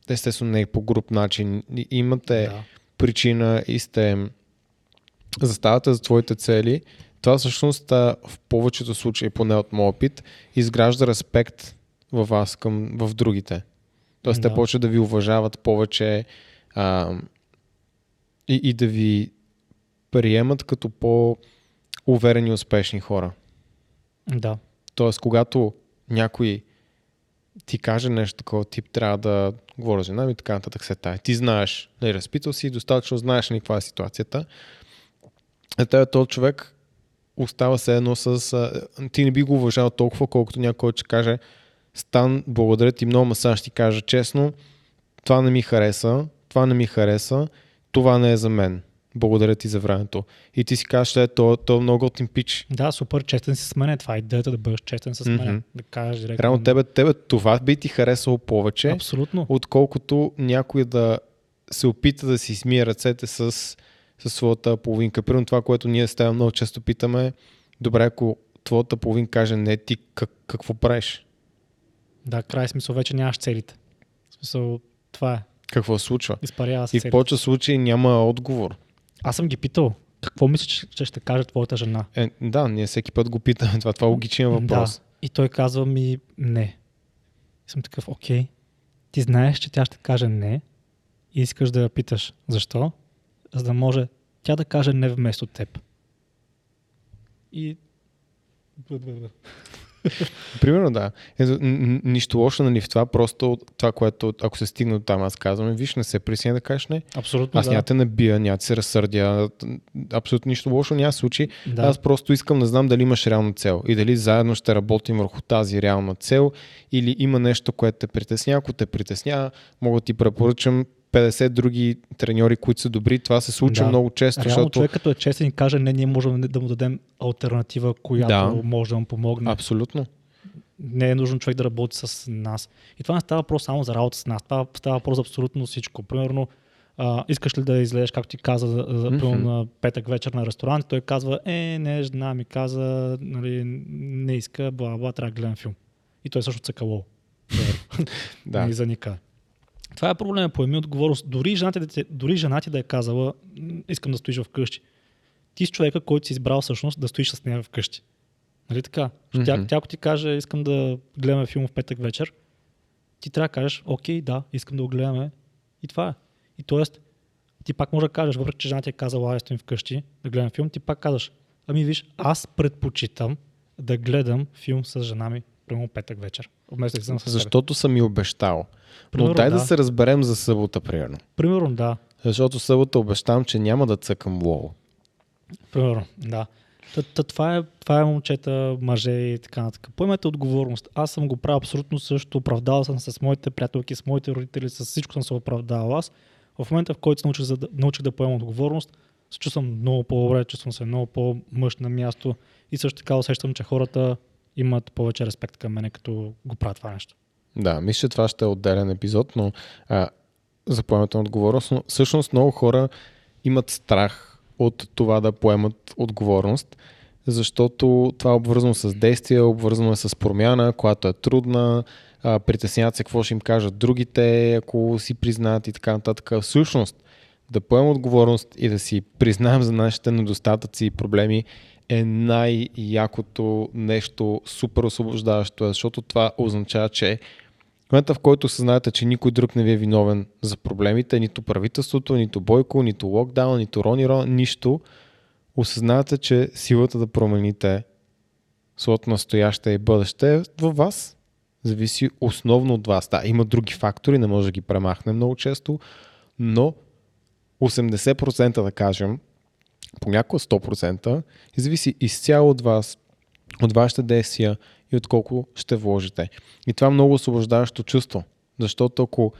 естествено не е по груп начин, имате да. причина и сте заставате за твоите цели, това всъщност в повечето случаи, поне от моят опит, изгражда респект във вас към, в другите. Тоест те Да. почват да ви уважават повече а, и, и да ви приемат като по-уверени и успешни хора. Да. Тоест, когато някой ти каже нещо такова, тип трябва да говоря с жена ми, така нататък се тая. Ти знаеш, нали, разпитал си, достатъчно знаеш нали, каква е ситуацията. А той този човек остава се едно с... А, ти не би го уважавал толкова, колкото някой ще каже Стан, благодаря ти много, сега ще ти кажа честно, това не ми хареса, това не ми хареса, това не е за мен. Благодаря ти за времето. И ти си кажеш, е, то, то е много готин пич. Да, супер честен си с мен. Това е идеята да бъдеш честен с мен. Мгм. Да кажеш директно. Реално тебе, тебе това би ти харесало повече, Абсолютно. отколкото някой да се опита да си смие ръцете с, с своята половинка. Примерно това, което ние с теб много често питаме, добре, ако твоята половин каже не, ти как, какво правиш? Да, край смисъл, вече нямаш целите. В смисъл, това е. Какво случва? Изпарява се И в повече случаи няма отговор. Аз съм ги питал, какво мислиш, че, че ще каже твоята жена? Е, да, ние всеки път го питаме. Това, това е логичен въпрос. Да. И той казва ми не. И съм такъв, окей. Ти знаеш, че тя ще каже не и искаш да я питаш. Защо? За да може тя да каже не вместо теб. И... Примерно да. Ето, нищо лошо нали, в това, просто това, което ако се стигне до там, аз казвам, виж, не се присъедини да кажеш не. Абсолютно Аз да. няма те набия, няма се разсърдя, абсолютно нищо лошо няма случи. да. Аз просто искам да знам дали имаш реална цел и дали заедно ще работим върху тази реална цел или има нещо, което те притеснява. Ако те притеснява, мога да ти препоръчам 50 други треньори, които са добри. Това се случва Да. много често, Реално защото човек като е честен и каже не, ние можем да му дадем альтернатива, която Да. може да му помогне. абсолютно. не е нужно човек да работи с нас. И това не става въпрос само за работа с нас. Това става въпрос за абсолютно всичко. Примерно, а, искаш ли да излезеш, както ти каза, за, за примерно, на петък вечер на ресторант, той казва, е, не, жена ми каза, нали, не иска, бла, бла, трябва да гледам филм. И той също цъкало. Да. И заника. Това е проблема, поеми отговорност. Дори жената, дори жена ти да е казала, «М, искам да стоиш вкъщи. Ти си човека, който си избрал всъщност да стоиш с нея вкъщи. Нали така? Тя, Мгм. тя, ако ти каже, искам да гледаме филм в петък вечер, ти трябва да кажеш, окей, да, искам да го гледаме. И това е. И т.е. ти пак може да кажеш, въпреки че жена ти е казала, аз стоим вкъщи да гледам филм, ти пак казваш, ами виж, аз предпочитам да гледам филм с жена ми, примерно петък вечер. Вместо да излизам с. Защото съм ми обещал. Но Примерно, дай да. да. се разберем за събота, примерно. Примерно, да. Защото събота обещавам, че няма да цъкам лоу. Примерно, да. Та, та, това, е, това е момчета, мъже и така нататък. Поемете отговорност. Аз съм го правил абсолютно също. Оправдал съм с моите приятелки, с моите родители, с всичко съм се оправдал аз. В момента, в който се научих, за да, научих да поемам отговорност, се чувствам много по-добре, чувствам се много по-мъж на място и също така усещам, че хората имат повече респект към мене, като го правят това нещо. Да, мисля, че това ще е отделен епизод, но а, за поемането на отговорност, но всъщност много хора имат страх от това да поемат отговорност, защото това е обвързано с действие, обвързано е с промяна, която е трудна, а, притесняват се какво ще им кажат другите, ако си признаят и така нататък. Всъщност, да поемем отговорност и да си признаем за нашите недостатъци и проблеми е най-якото нещо, супер освобождаващо, защото това означава, че в момента, в който съзнаете, че никой друг не ви е виновен за проблемите, нито правителството, нито Бойко, нито локдаун, нито Рони Рон, нищо, осъзнавате, че силата да промените своето настояще и бъдеще е във вас. Зависи основно от вас. Да, има други фактори, не може да ги премахне много често, но 80% да кажем, понякога 100%, и зависи изцяло от вас, от вашите действия и от колко ще вложите. И това е много освобождаващо чувство, защото ако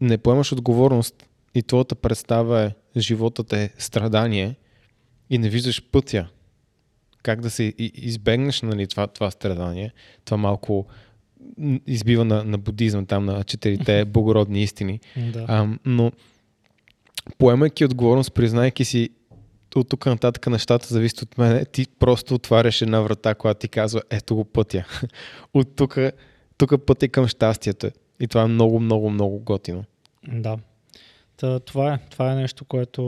не поемаш отговорност и твоята представа е животът е страдание и не виждаш пътя, как да се избегнеш нали, това, това страдание, това малко избива на, на будизъм, там на четирите благородни истини. Да. А, но поемайки отговорност, признайки си от тук нататък нещата зависят от мен, ти просто отваряш една врата, която ти казва, ето го пътя. от тук, тук пътя към щастието. И това е много, много, много готино. Да. Та, това, е, това е нещо, което...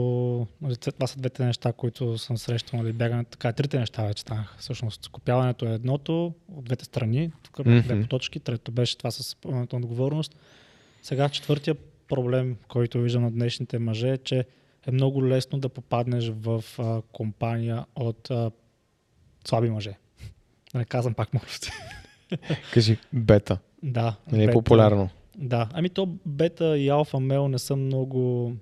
нали, Това са двете неща, които съм срещал. Нали, бягане, така, трите неща вече станаха. Всъщност, скопяването е едното от двете страни, тук mm-hmm. две точки. Трето беше това с на отговорност. Сега четвъртия проблем, който виждам на днешните мъже е, че е много лесно да попаднеш в а, компания от а, слаби мъже. Да не казвам пак мъжности. Кажи, бета. да. Не е бета. популярно. Да. Ами то бета и алфа мел не са много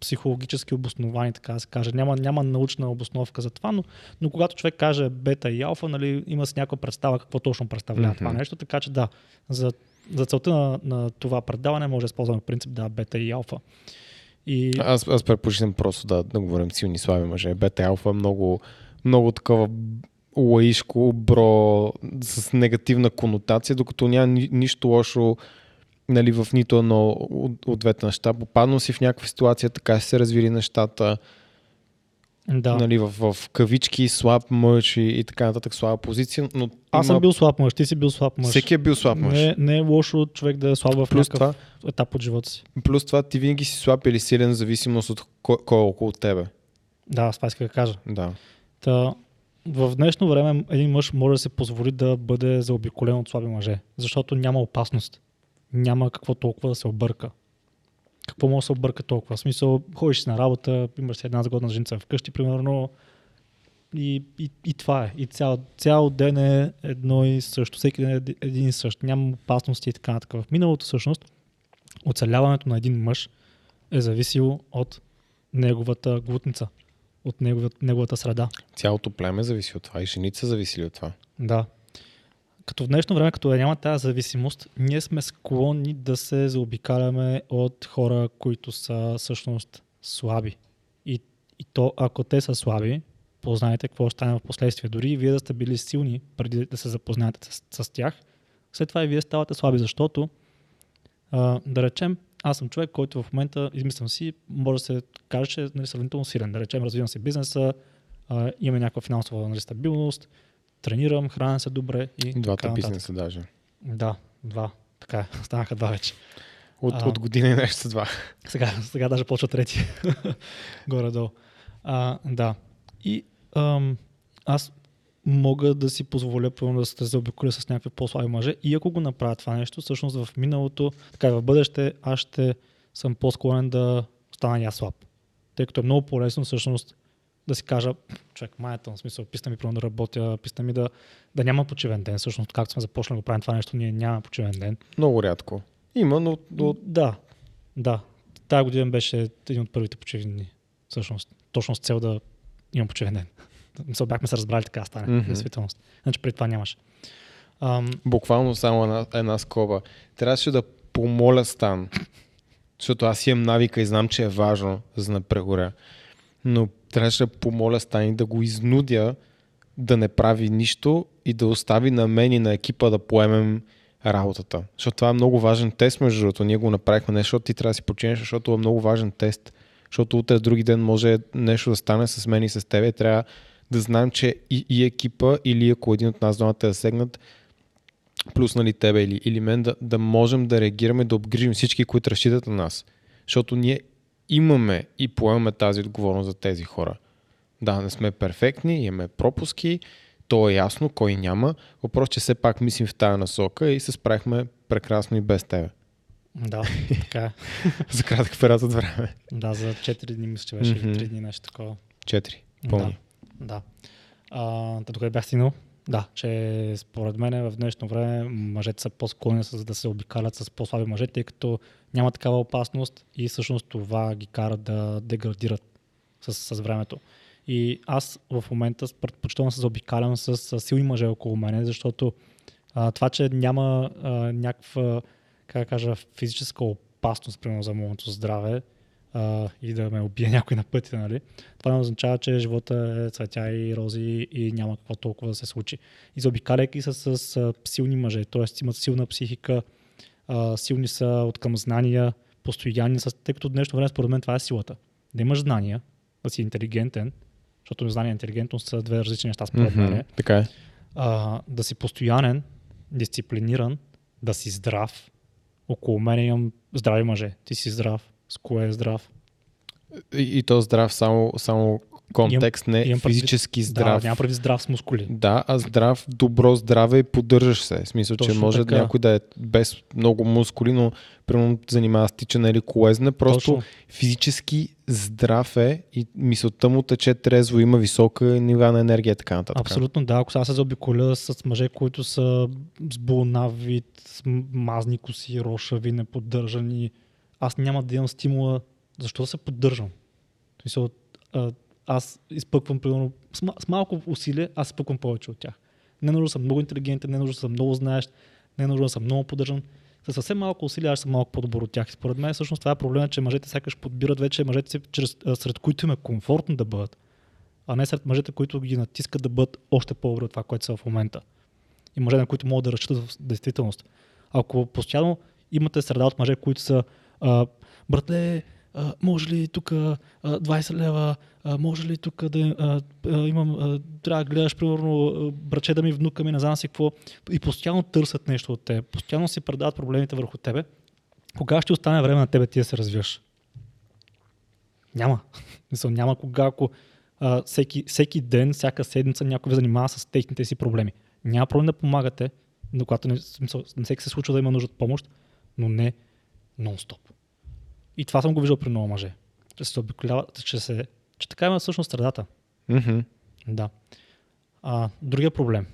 психологически обосновани, така да се каже. Няма, няма научна обосновка за това, но, но когато човек каже бета и алфа, нали, има с някаква представа какво точно представлява Мгм. това нещо, така че да, за, за целта на, на това предаване може да използваме принцип да бета и алфа. И Аз, аз предпочитам просто да, да говорим силни слаби мъже. И алфа е много, много такова лаишко, бро, с негативна конотация, докато няма ни, нищо лошо нали, в нито едно от, от двете неща. Попаднал си в някаква ситуация, така се развили нещата, да. нали, в, в кавички, слаб мъж и, и така нататък, слаба позиция, но Аз има- съм бил слаб мъж, ти си бил слаб мъж. всеки е бил слаб мъж. Не, не е лошо човек да е слаб в Плюс някакъв етап от живота си. Плюс това ти винаги си слаб или силен, в зависимост от кой, кой е около тебе. Да, аз това исках да кажа. Да. Та, в днешно време един мъж може да се позволи да бъде заобиколен от слаби мъже, защото няма опасност. Няма какво толкова да се обърка. Какво може да се обърка толкова? В смисъл, ходиш си на работа, имаш си една сгодна женица вкъщи, примерно, и, и, и това е. И цял, цял ден е едно и също. Всеки ден е еди- един и същ. Няма опасности и така нататък. В миналото всъщност оцеляването на един мъж е зависело от неговата глутница, от неговата, неговата среда. Цялото племе зависи от това и жените са зависели от това. Да. Като в днешно време, като няма тази зависимост, ние сме склонни да се заобикаляме от хора, които са всъщност слаби. И, и то, ако те са слаби, познайте какво ще стане в последствие. Дори и вие да сте били силни преди да се запознаете с, с тях, след това и вие ставате слаби, защото а, да речем, аз съм човек, който в момента, измислям си, може да се каже, че е нали, сравнително силен. Да речем, развивам си бизнеса, а, имаме някаква финансова нали, стабилност, тренирам, храня се добре и Двата бизнеса даже. Да, два. Така е, станаха два вече. От, А. от година и нещо са два. Сега, сега даже почва трети. Горе-долу. А, да. И ам, аз мога да си позволя да се заобиколя с някакви по-слаби мъже и ако го направя това нещо, всъщност в миналото, така и в бъдеще, аз ще съм по-склонен да стана аз слаб. Тъй като е много по-лесно всъщност да си кажа, човек, майната, в смисъл, писна ми да работя, писна ми да, да няма почивен ден. Всъщност, както сме започнали да правим това нещо, ние нямаме почивен ден. Много рядко. Има, но, но Да, да. Тая година беше един от първите почивни дни. Всъщност, точно с цел да имам почивен ден. Мисъл, бяхме се разбрали така да стане, mm-hmm. действителност. Значи преди това нямаше. Ам, Буквално само една, една скоба. Трябваше да помоля Стан, защото аз имам навика и знам, че е важно, за да не прегоря. Но трябваше да помоля Стан и да го изнудя да не прави нищо и да остави на мен и на екипа да поемем работата. Защото това е много важен тест, между другото. Ние го направихме не защото ти трябва да си починеш, защото е много важен тест. Защото утре, други ден може нещо да стане с мен и с тебе. Трябва да знаем, че и, и екипа, или ако един от нас двамата е засегнат, плюс нали тебе или, или мен, да, да можем да реагираме, да обгрижим всички, които разчитат на нас. Защото ние имаме и поемаме тази отговорност за тези хора. Да, не сме перфектни, имаме пропуски, то е ясно, кой няма. Въпрос, че все пак мислим в тази насока и се справихме прекрасно и без тебе. да, така е. За кратък период от време. Да, за 4 дни мисля, че беше Мгм. или 3 дни нещо такова. Четири. Пълни. Да. А, та докъде бях стигнал? Да, че според мен в днешно време мъжете са по-склонни да се обикалят с по-слаби мъже, тъй като няма такава опасност и всъщност това ги кара да деградират с, с времето. И аз в момента предпочитам да се заобикалям с, с силни мъже около мене, защото а, това, че няма а, някаква, как да кажа, физическа опасност, примерно за моето здраве а, и да ме убие някой на пътя, нали? това не означава, че живота е цветя и рози и няма какво толкова да се случи. И заобикаляйки се с, с силни мъже, т.е. имат силна психика, а, силни са от към знания, постоянни са, тъй като днешно време според мен това е силата. Да имаш знания, да си интелигентен, защото знание и интелигентност са две различни неща според мен. Така е. А, да си постоянен, дисциплиниран, да си здрав. Около мен имам здрави мъже. Ти си здрав. С кое е здрав? И, и то здрав само, само контекст, не имам предвид- физически здрав. Да, няма преди здрав с мускули. Да, а здрав, добро здраве и поддържаш се. В смисъл, че Точно може така. някой да е без много мускули, но примерно занимава с тичане или колезне, просто Точно. физически здрав е и мисълта му тече трезво, има висока нива на енергия и така нататък. Абсолютно да. Ако сега се заобиколя с мъже, които са с болнавид, с м- мазни коси, рошави, неподдържани, аз няма да имам стимула. Защо да се поддържам? Аз изпъквам, примерно, с, ма- с малко усилие, аз изпъквам повече от тях. Не е нужно съм много интелигентен, не е нужно съм много знаещ, не е нужно съм много поддържан. С съвсем малко усилия аз съм малко по-добър от тях. И според мен всъщност това е проблема, че мъжете сякаш подбират вече мъжете си, чрез, сред които им е комфортно да бъдат а не сред мъжете, които ги натискат да бъдат още по-добри от това, което са в момента. И мъже, на които могат да разчитат в действителност. Ако постоянно имате среда от мъже, които са а, братле, а, може ли тук 20 лева, а, може ли тук да а, имам, а, трябва да гледаш, примерно, браче да ми, внука ми, не знам си какво, и постоянно търсят нещо от теб, постоянно си предават проблемите върху тебе, кога ще остане време на тебе ти да се развиваш? Няма. Мисъл, няма кога, ако а, всеки, всеки ден, всяка седмица някой ви занимава с техните си проблеми. Няма проблем да помагате, но когато не, смисъл, не всеки се случва да има нужда от помощ, но не нон-стоп. И това съм го виждал при много мъже. Че се обиколяват, че, се, че така има всъщност средата. Мгм. Да. А, другия проблем,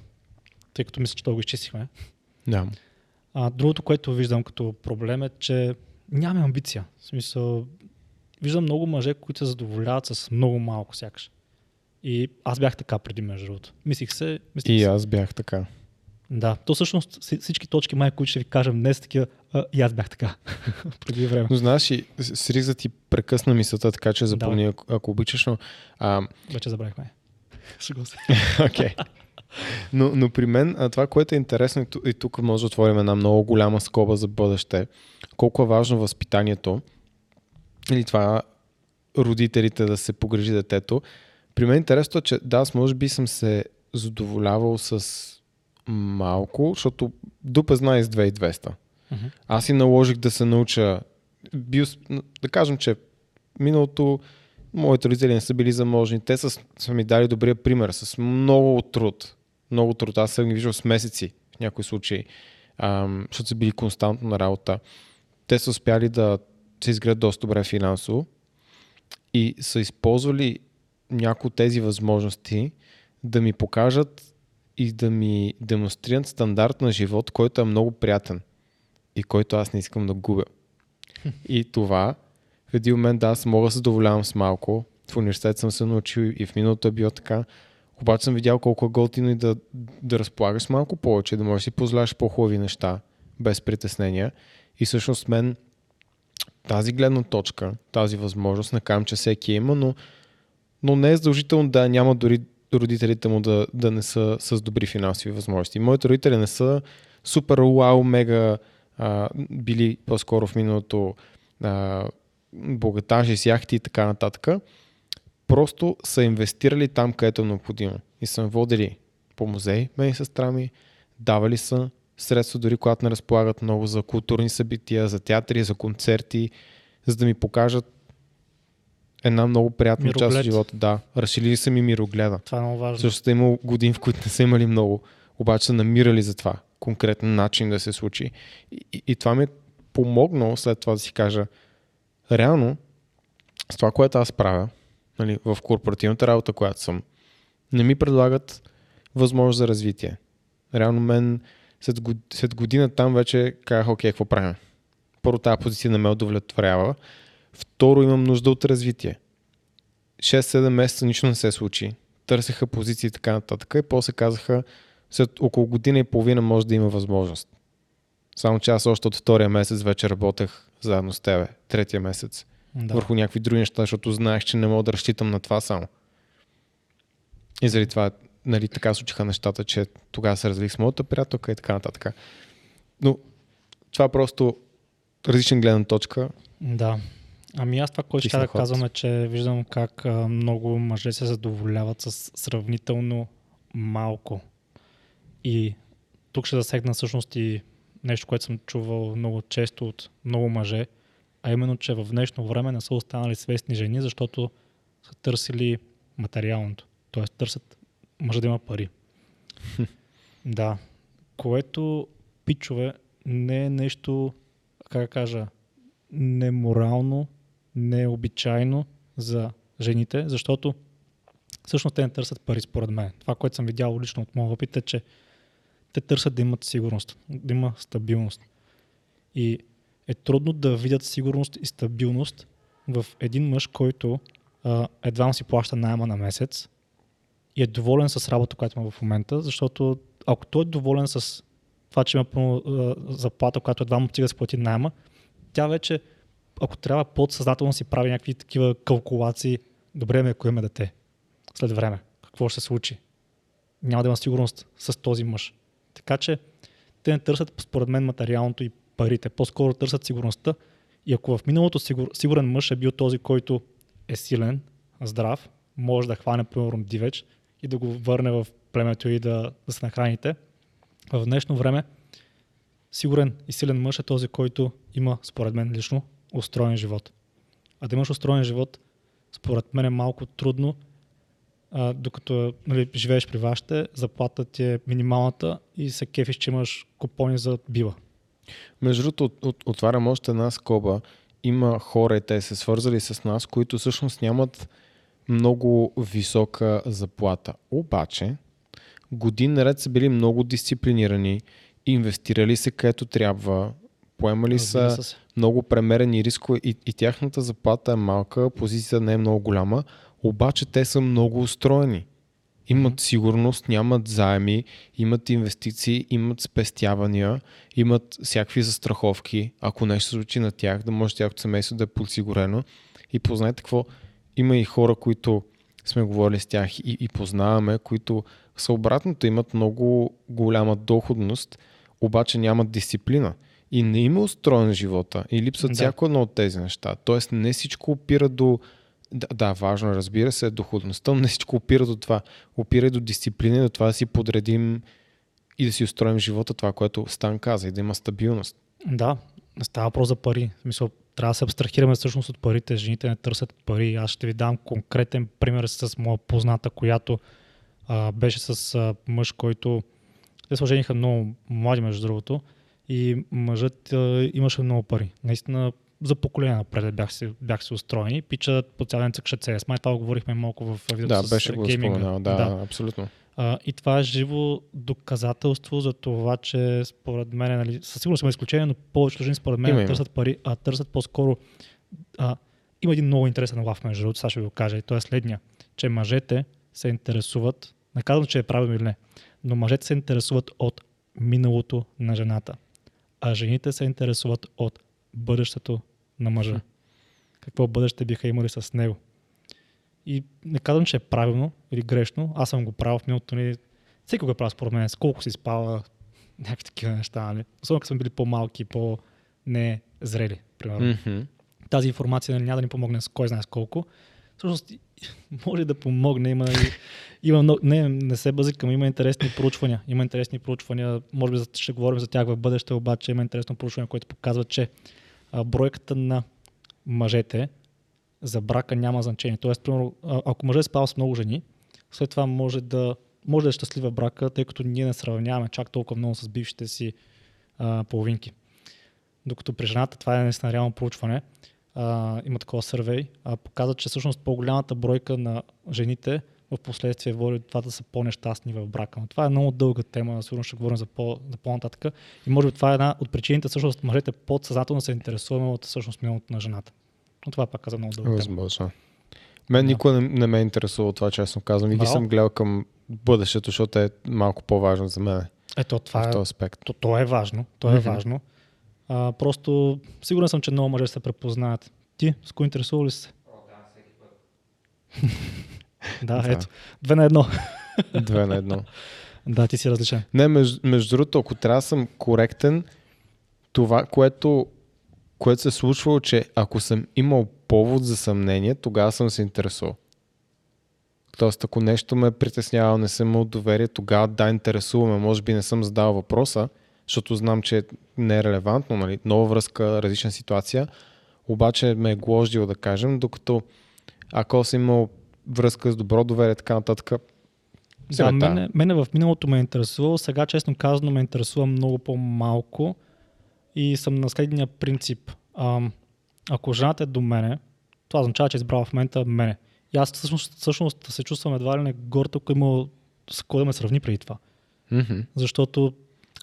тъй като мисля, че това го изчистихме, Да. а, другото, което виждам като проблем е, че нямаме амбиция. В смисъл, виждам много мъже, които се задоволяват с много малко сякаш. И аз бях така преди между другото. Мислих се, мислих И аз бях така. Да, то всъщност вси- всички точки май, които ще ви кажем днес, такива, а, и аз бях така преди време. Но знаеш, и с- с риск да ти прекъсна мисълта, така че запомни, ако, ако обичаш, но... А, Вече забравихме. Шегувам се. Окей. Но, но при мен а, това, което е интересно, и тук може да отворим една много голяма скоба за бъдеще, колко е важно възпитанието или това родителите да се погрежи детето. При мен интересното е, че да, аз може би съм се задоволявал с малко, защото дупе знае с 2200. Мгм. Аз си наложих да се науча, бил, да кажем, че миналото моите родители не са били заможни. Те са, са ми дали добрия пример с много труд. Много труд. Аз съм ги виждал с месеци в някои случаи, ам, защото са били константно на работа. Те са успяли да се изградят доста добре финансово и са използвали някои от тези възможности да ми покажат и да ми демонстрират стандарт на живот, който е много приятен и който аз не искам да губя. И това в един момент да, аз мога да се задоволявам с малко. В университет съм се научил и в миналото е било така. Обаче съм видял колко е готино и да, да разполагаш малко повече, да можеш да си позволяш по-хубави неща, без притеснения. И всъщност мен тази гледна точка, тази възможност, не казвам, че всеки има, но, но не е задължително да няма дори родителите му да, да не са с добри финансови възможности. Моите родители не са супер вау, мега а, били по-скоро в миналото а, богатажи с яхти и така нататък. Просто са инвестирали там, където е необходимо. И са водили по музей, мен и сестра ми, давали са средства, дори когато не разполагат много за културни събития, за театри, за концерти, за да ми покажат една много приятна Мироглед. част от живота. Да, разширили са ми мирогледа. Това е много важно. Също е имало години, в които не са имали много, обаче са намирали за това конкретен начин да се случи. И, и, това ми е помогнало след това да си кажа, реално, с това, което аз правя, нали, в корпоративната работа, която съм, не ми предлагат възможност за развитие. Реално мен след, год, след година там вече казах, окей, какво правим? Първо тази позиция не ме удовлетворява. Второ, имам нужда от развитие. 6-7 месеца нищо не се случи. Търсеха позиции и така нататък. И после казаха, след около година и половина може да има възможност. Само че аз още от втория месец вече работех заедно с тебе. Третия месец. Да. Върху някакви други неща, защото знаех, че не мога да разчитам на това само. И заради това нали, така случиха нещата, че тогава се развих с моята приятелка и така нататък. Но това просто различен гледна точка. Да. Ами аз това, което ще да казвам е, че виждам как а, много мъже се задоволяват с сравнително малко. И тук ще засегна всъщност и нещо, което съм чувал много често от много мъже, а именно, че в днешно време не са останали свестни жени, защото са търсили материалното. Тоест търсят мъжа да има пари. да. Което, пичове, не е нещо, как да кажа, неморално, необичайно за жените, защото всъщност те не търсят пари според мен. Това, което съм видял лично от моя опит е, че те търсят да имат сигурност, да има стабилност. И е трудно да видят сигурност и стабилност в един мъж, който а, едва си плаща найема на месец и е доволен с работа, която има в момента, защото ако той е доволен с това, че има заплата, която едва му стига да си плати найема, тя вече, ако трябва подсъзнателно си прави някакви такива калкулации, добре ме, ако имаме дете след време, какво ще се случи? Няма да има сигурност с този мъж. Така че те не търсят, според мен, материалното и парите. По-скоро търсят сигурността. И ако в миналото сигур, сигурен мъж е бил този, който е силен, здрав, може да хване, примерно, дивеч и да го върне в племето и да, да се нахраните, в днешно време сигурен и силен мъж е този, който има, според мен лично, устроен живот. А да имаш устроен живот, според мен е малко трудно, а, докато нали, живееш при вашите, заплата ти е минималната и се кефиш, че имаш купони за бива. Между другото, от, от, отварям още една скоба. Има хора, и те се свързали с нас, които всъщност нямат много висока заплата. Обаче, години наред са били много дисциплинирани, инвестирали се където трябва, поемали са се. Много премерени рискове и, и тяхната заплата е малка, позицията не е много голяма, обаче те са много устроени. Имат сигурност, нямат заеми, имат инвестиции, имат спестявания, имат всякакви застраховки, ако нещо се случи на тях, да може тяхното семейство да е подсигурено. И познайте какво, има и хора, които сме говорили с тях и, и познаваме, които са обратното, имат много голяма доходност, обаче нямат дисциплина. И не има устроен живота. И липсват Да. всяко едно от тези неща. Тоест не всичко опира до... Да, да, важно е, разбира се, е доходността, но не всичко опира до това. Опира и до дисциплина, и до това да си подредим и да си устроим живота, това, което Стан каза, и да има стабилност. Да, става въпрос за пари. В смисъл, трябва да се абстрахираме всъщност от парите. Жените не търсят пари. Аз ще ви дам конкретен пример с моя позната, която а, беше с а, мъж, който... Те се ожениха много млади, между другото, и мъжът а, имаше много пари. Наистина за поколение напред бях си, бях си устроени. Пича по цял ден цъкаше CS. Май това го говорихме малко в видеото Да, с беше го гейминга. Да, да, абсолютно. А, и това е живо доказателство за това, че според мен, нали, със сигурност има изключение, но повечето жени според мен Има, има. търсят пари, а търсят по-скоро. А, има един много интересен лав между другото, сега ще ви го кажа, и то е следния, че мъжете се интересуват Не казвам, че е правилно или не. Но мъжете се интересуват от миналото на жената. А жените се интересуват от бъдещето на мъжа. Какво бъдеще биха имали с него. И не казвам, че е правилно или грешно. Аз съм го правил в миналото ни. Всеки го е правил според мен. С колко си спава, някакви такива неща. Нали? Особено като съм били по-малки, по-незрели, примерно. Mm-hmm. Тази информация нали, няма да ни помогне с кой знае с колко. Всъщност може да помогне. Има, и- има много, не, не се базикам, има интересни проучвания. Има интересни проучвания. Може би ще говорим за тях в бъдеще, обаче има интересно проучване, което показва, че бройката на мъжете за брака няма значение. Тоест, примерно, ако мъжът е спал с много жени, след това може да, може да е щастлива брака, тъй като ние не сравняваме чак толкова много с бившите си а, половинки. Докато при жената, това е наистина реално проучване, а, има такова сървей, а, показва, че всъщност по-голямата бройка на жените в последствие води това да са по-нещастни в брака. Но това е много дълга тема, сигурно ще говорим за, по, за по-нататък. И може би това е една от причините, всъщност мъжете подсъзнателно се интересуваме от всъщност миналото на жената. Но това пак каза много дълга тема. Възможно. Мен Да. никога не, не ме е интересувало това, честно казвам. И ги съм гледал към бъдещето, защото е малко по-важно за мен Ето, това в е, този аспект. то, то е важно. То е Мгм. важно. А, просто сигурен съм, че много мъже се препознаят. Ти, с кой интересува ли се? да, Да. ето. Две на едно. Две на едно. да, ти си различен. Не, между, между другото, ако трябва да съм коректен, това, което, което се е случвало, че ако съм имал повод за съмнение, тогава съм се интересувал. Тоест, ако нещо ме притеснявало, не съм имал доверие, тогава да, интересуваме. Може би не съм задал въпроса, защото знам, че не е релевантно, нали? нова връзка, различна ситуация, обаче ме е глождил да кажем, докато ако съм имал връзка с добро доверие, така нататък, Да, мене, мене в миналото ме е интересувало, сега честно казано ме интересува много по-малко и съм на следния принцип. Ам, ако жената е до мене, това означава, че е избрала в момента мене. И аз всъщност, всъщност се чувствам едва ли не горд, ако има с кой да ме сравни преди това. Мгм. Защото е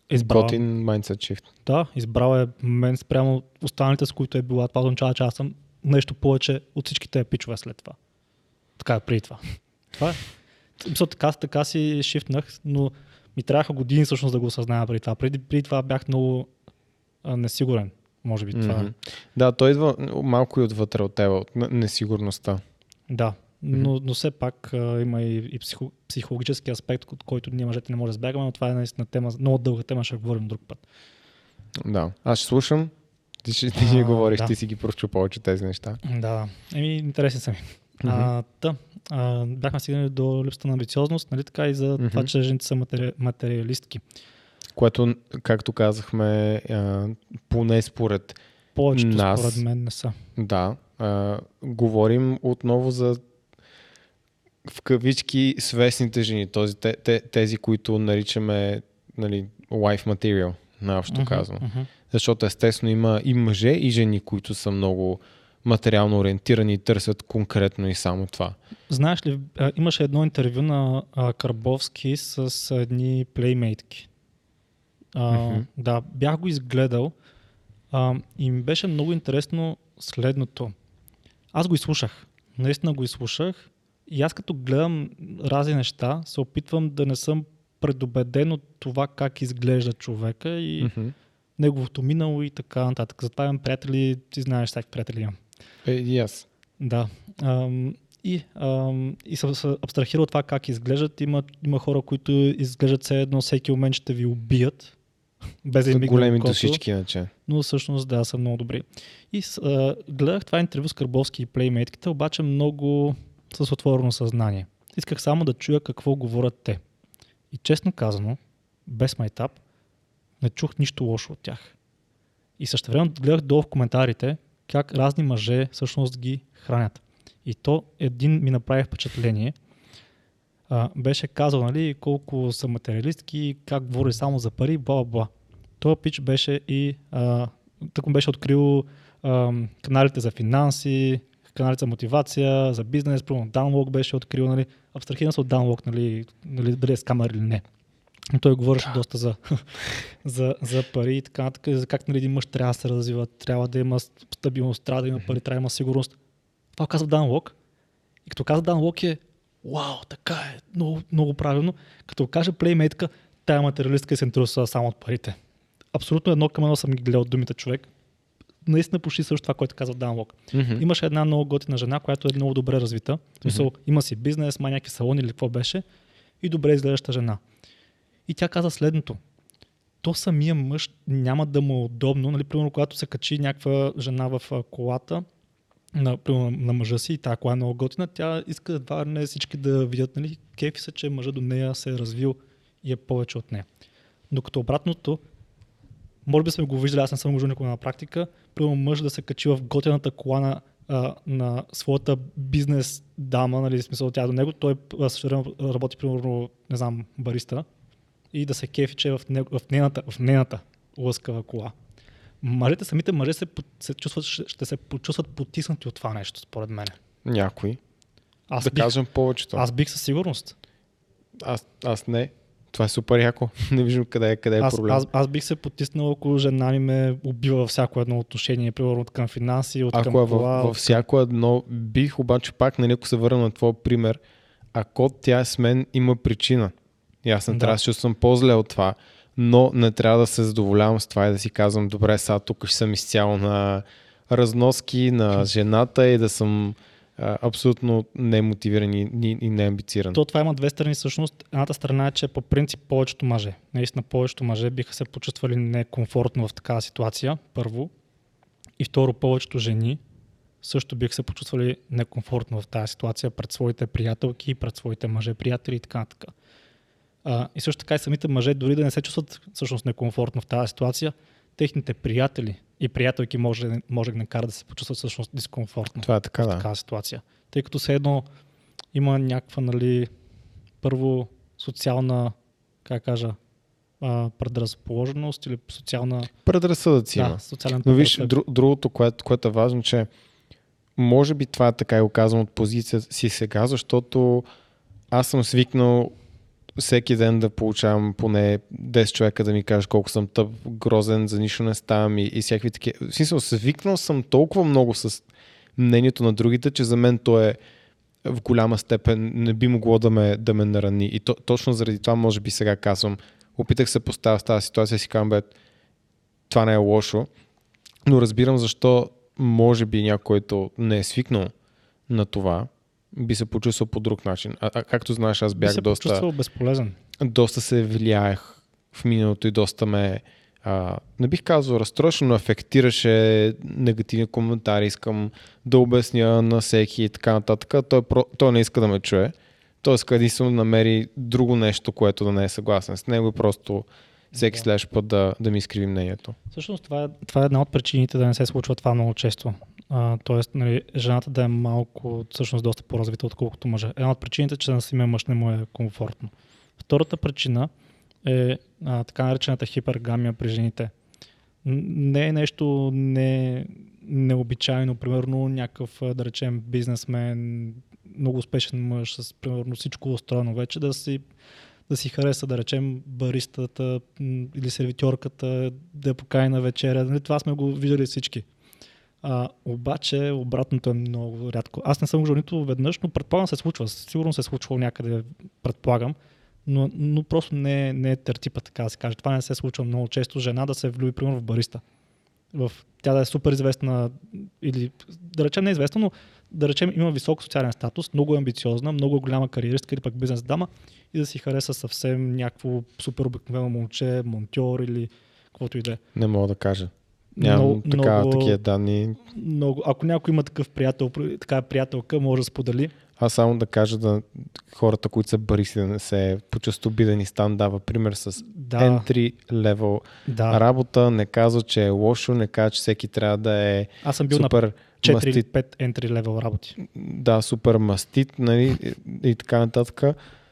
избрала, Готин mindset shift. да, избрала е мен спрямо останалите, с които е била. Това означава, че аз съм нещо повече от всичките пичове след това. Така е преди това. Това е. Мисля, така, така си шифнах, но ми трябваха години всъщност да го осъзная преди това. Преди, преди това бях много а, несигурен. Може би това. Мгм. Да, той идва малко и отвътре от теб, от несигурността. Да. Но, но все пак а, има и, и психо, психологически аспект, от който ние мъжете не може да избягаме, но това е наистина тема, много дълга тема, ще говорим друг път. Да. Аз ще слушам. Ти ще, ти А, говориш, да. ти си ги прочу повече тези неща. Да, еми, интересни са ми. А, та, а, бяхме стигнали до липсата на амбициозност, нали така и за Мгм. това, че жените са матери... материалистки. Което, както казахме, а, поне според Повечето Нас. според мен не са. да, а, говорим отново за в кавички свестните жени, този, те, те, тези, които наричаме нали, life material, наобщо Мгм, казвам. мгм. Защото естествено има и мъже, и жени, които са много материално ориентирани и търсят конкретно и само това. Знаеш ли, имаше едно интервю на Карбовски с едни плеймейтки. А, Мгм. Да, бях го изгледал а, и ми беше много интересно следното. Аз го изслушах. Наистина го изслушах и аз като гледам разни неща, се опитвам да не съм предубеден от това как изглежда човека и Мгм. неговото минало и така нататък. Затова имам приятели, ти знаеш, всяки приятели имам. Е, и аз. Да. Ам, и, ам, и съм се абстрахирал това как изглеждат. Има, има хора, които изглеждат все едно всеки момент ще ви убият. Без да им мигне Големи душички, иначе. Но всъщност да, са много добри. И а, гледах това интервю с Карбовски и плеймейтките, обаче много с отворено съзнание. Исках само да чуя какво говорят те. И честно казано, без майтап, не чух нищо лошо от тях. И също време гледах долу в коментарите как разни мъже всъщност ги хранят. И то един ми направи впечатление. А, беше казал, нали, колко са материалистки, как говори само за пари, бла, бла. Той пич беше и а, тък му беше открил а, каналите за финанси, каналите за мотивация, за бизнес, примерно Downlock беше открил, нали, абстрахиран се от Downlock, нали, нали, дали е скамер или не. Но той говореше доста за, за, за пари и така нататък, за как нали, един мъж трябва да се развива, трябва да има стабилност, трябва да има пари, трябва да има сигурност. Това казва Downlock. И като казва Downlock е вау, така е, много, много правилно. Като каже плеймейтка, тая материалистка се интересува само от парите. Абсолютно едно към едно съм ги гледал думите човек. Наистина почти също това, което каза Дан Лок. Мгм. Имаше една много готина жена, която е много добре развита. В смисъл, има си бизнес, ма някакви салони или какво беше. И добре изглеждаща жена. И тя каза следното. То самия мъж няма да му е удобно, нали, примерно когато се качи някаква жена в колата, на, примерно, на мъжа си и тази кола е много готина, тя иска едва не всички да видят, нали, кефи се, че мъжа до нея се е развил и е повече от нея. Докато обратното, може би сме го виждали, аз не съм го виждал на практика, примерно мъж да се качи в готината кола на, а, на своята бизнес дама, нали, смисъл тя до него, той а, същевременно работи, примерно, не знам, бариста, и да се кефи, че е в, не, в, нейната, в нейната лъскава кола. Мъжете, самите мъже се, се чувстват, ще, се почувстват потиснати от това нещо, според мен. Някой. Аз, да бих, кажем повечето. аз бих със сигурност. Аз, аз не. Това е супер яко. не виждам къде е, къде е Аз, проблем. аз, аз бих се потиснал, ако жена ми ме убива във всяко едно отношение, примерно от към финанси, от към Ако е кола. във, във всяко едно, бих обаче пак, нали, ако се върна на твоя пример, ако тя с мен, има причина. И аз не Да. трябва да се чувствам по-зле от това, но не трябва да се задоволявам с това и да си казвам, добре, сега тук ще съм изцяло на разноски на жената и да съм абсолютно немотивиран и, и, и неамбициран. То това има две страни всъщност. Едната страна е, че по принцип повечето мъже, наистина повечето мъже биха се почувствали некомфортно в такава ситуация, първо. И второ, повечето жени също биха се почувствали некомфортно в тази ситуация пред своите приятелки, пред своите мъже, приятели и така нататък. И също така и самите мъже, дори да не се чувстват всъщност некомфортно в тази ситуация, техните приятели и приятелки може, може да не карат да се почувстват всъщност дискомфортно Това е така, в да. такава ситуация. Тъй като все едно има някаква, нали, първо социална, как кажа, а, предразположеност или социална... Предразсъдъци. Да, социален Но виж, дру, другото, което, което е важно, че може би това е така и го казвам от позицията си сега, защото аз съм свикнал всеки ден да получавам поне 10 човека да ми кажат колко съм тъп, грозен, за нищо не ставам и, и всякакви такива. В смисъл, свикнал съм толкова много с мнението на другите, че за мен то е в голяма степен не би могло да ме, да ме нарани. И то, точно заради това, може би сега казвам, опитах се поставя в тази ситуация си казвам, бе, това не е лошо, но разбирам защо може би някой, който не е свикнал на това, би се почувствал по друг начин. А, а както знаеш, аз Би бях се доста, безполезен. доста се влияех в миналото и доста ме, а, не бих казал разстроеше, но афектираше негативни коментари, искам да обясня на всеки и така нататък. Той, про- той не иска да ме чуе. Той иска единствено да намери друго нещо, което да не е съгласен с него и просто всеки Да. следващ път да, да ми изкриви мнението. Всъщност това е, това е една от причините да не се случва това много често. А, тоест, нали, жената да е малко, всъщност доста по-развита, отколкото мъжа. Една от причините, че на самия мъж не му е комфортно. Втората причина е а, така наречената хипергамия при жените. Не е нещо не, необичайно, примерно някакъв, да речем, бизнесмен, много успешен мъж с примерно всичко устроено вече, да си да си хареса, да речем, баристата или сервитьорката, да я покани на вечеря. Нали, това сме го виждали всички. А, обаче обратното е много рядко. Аз не съм го нито веднъж, но предполагам се случва. Сигурно се е случвало някъде, предполагам, но, но просто не, е- не е тертипа, така да се каже. Това не се случва много често. Жена да се влюби, примерно, в бариста. В, тя да е супер известна или да речем не е известна, но да речем има висок социален статус, много е амбициозна, много е голяма кариеристка или пък бизнес дама и да си хареса съвсем някакво супер обикновено момче, монтьор или каквото и да е. Не мога да кажа. Нямам Много- така, много- такива данни. Много, ако някой има такъв приятел, така приятелка, може да сподели. Аз само да кажа да хората, които са баристи, да не се почувстват обидени. Стан дава пример с Да, entry level да. работа. Не казва, че е лошо, не казва, че всеки трябва да е Аз съм бил супер на 4 мастит, или 5 entry level работи. да, супер мастит, нали, и, така нататък.